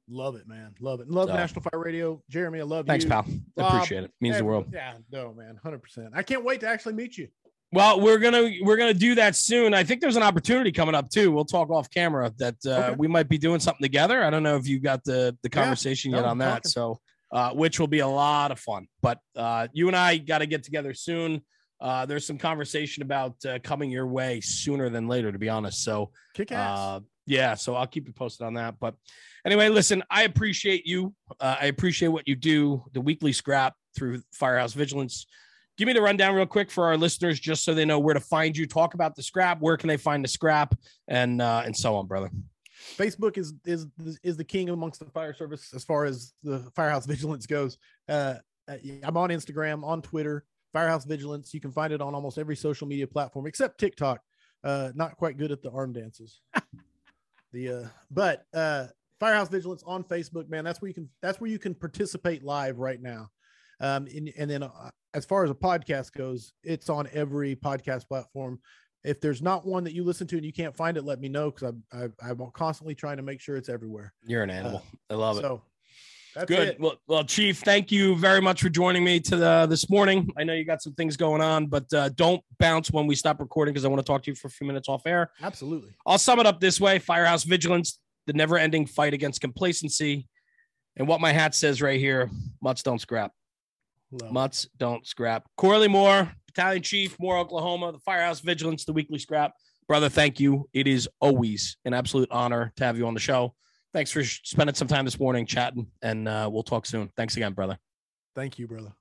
Love it, man. Love it. Love so, National Fire Radio. Jeremy, I love thanks, you. Thanks, pal. Bob, Appreciate it. Means the world. Yeah, no, man. 100%. I can't wait to actually meet you. Well, we're gonna we're gonna do that soon. I think there's an opportunity coming up too. We'll talk off camera that uh, okay. we might be doing something together. I don't know if you got the the conversation yeah, yet on that. Talking. So, uh, which will be a lot of fun. But uh, you and I got to get together soon. uh, there's some conversation about uh, coming your way sooner than later, to be honest. So, Kick ass. uh, yeah, so I'll keep you posted on that. But anyway, listen, I appreciate you. Uh, I appreciate what you do, the weekly scrap through Firehouse Vigilance. Give me the rundown real quick for our listeners, just so they know where to find you. Talk about the scrap. Where can they find the scrap, and uh, and so on, brother. Facebook is is is the king amongst the fire service as far as the firehouse vigilance goes. Uh, uh, I'm on Instagram, on Twitter, Firehouse Vigilance. You can find it on almost every social media platform except TikTok. Uh, not quite good at the arm dances. the uh, but uh, Firehouse Vigilance on Facebook, man. That's where you can that's where you can participate live right now. Um, and, and then uh, as far as a podcast goes, it's on every podcast platform. If there's not one that you listen to and you can't find it, let me know because I'm I, I'm constantly trying to make sure it's everywhere. You're an animal. I love it. So that's Good. it. Well, well, Chief, thank you very much for joining me to the this morning. I know you got some things going on, but uh, don't bounce when we stop recording because I want to talk to you for a few minutes off air. Absolutely. I'll sum it up this way: Firehouse Vigilance, the never-ending fight against complacency, and what my hat says right here: mutts don't scrap. Love. Mutts don't scrap. Corley Moore, Battalion Chief, Moore, Oklahoma, the Firehouse Vigilance, the weekly scrap. Brother, thank you. It is always an absolute honor to have you on the show. Thanks for spending some time this morning chatting, and uh, we'll talk soon. Thanks again, brother. Thank you, brother.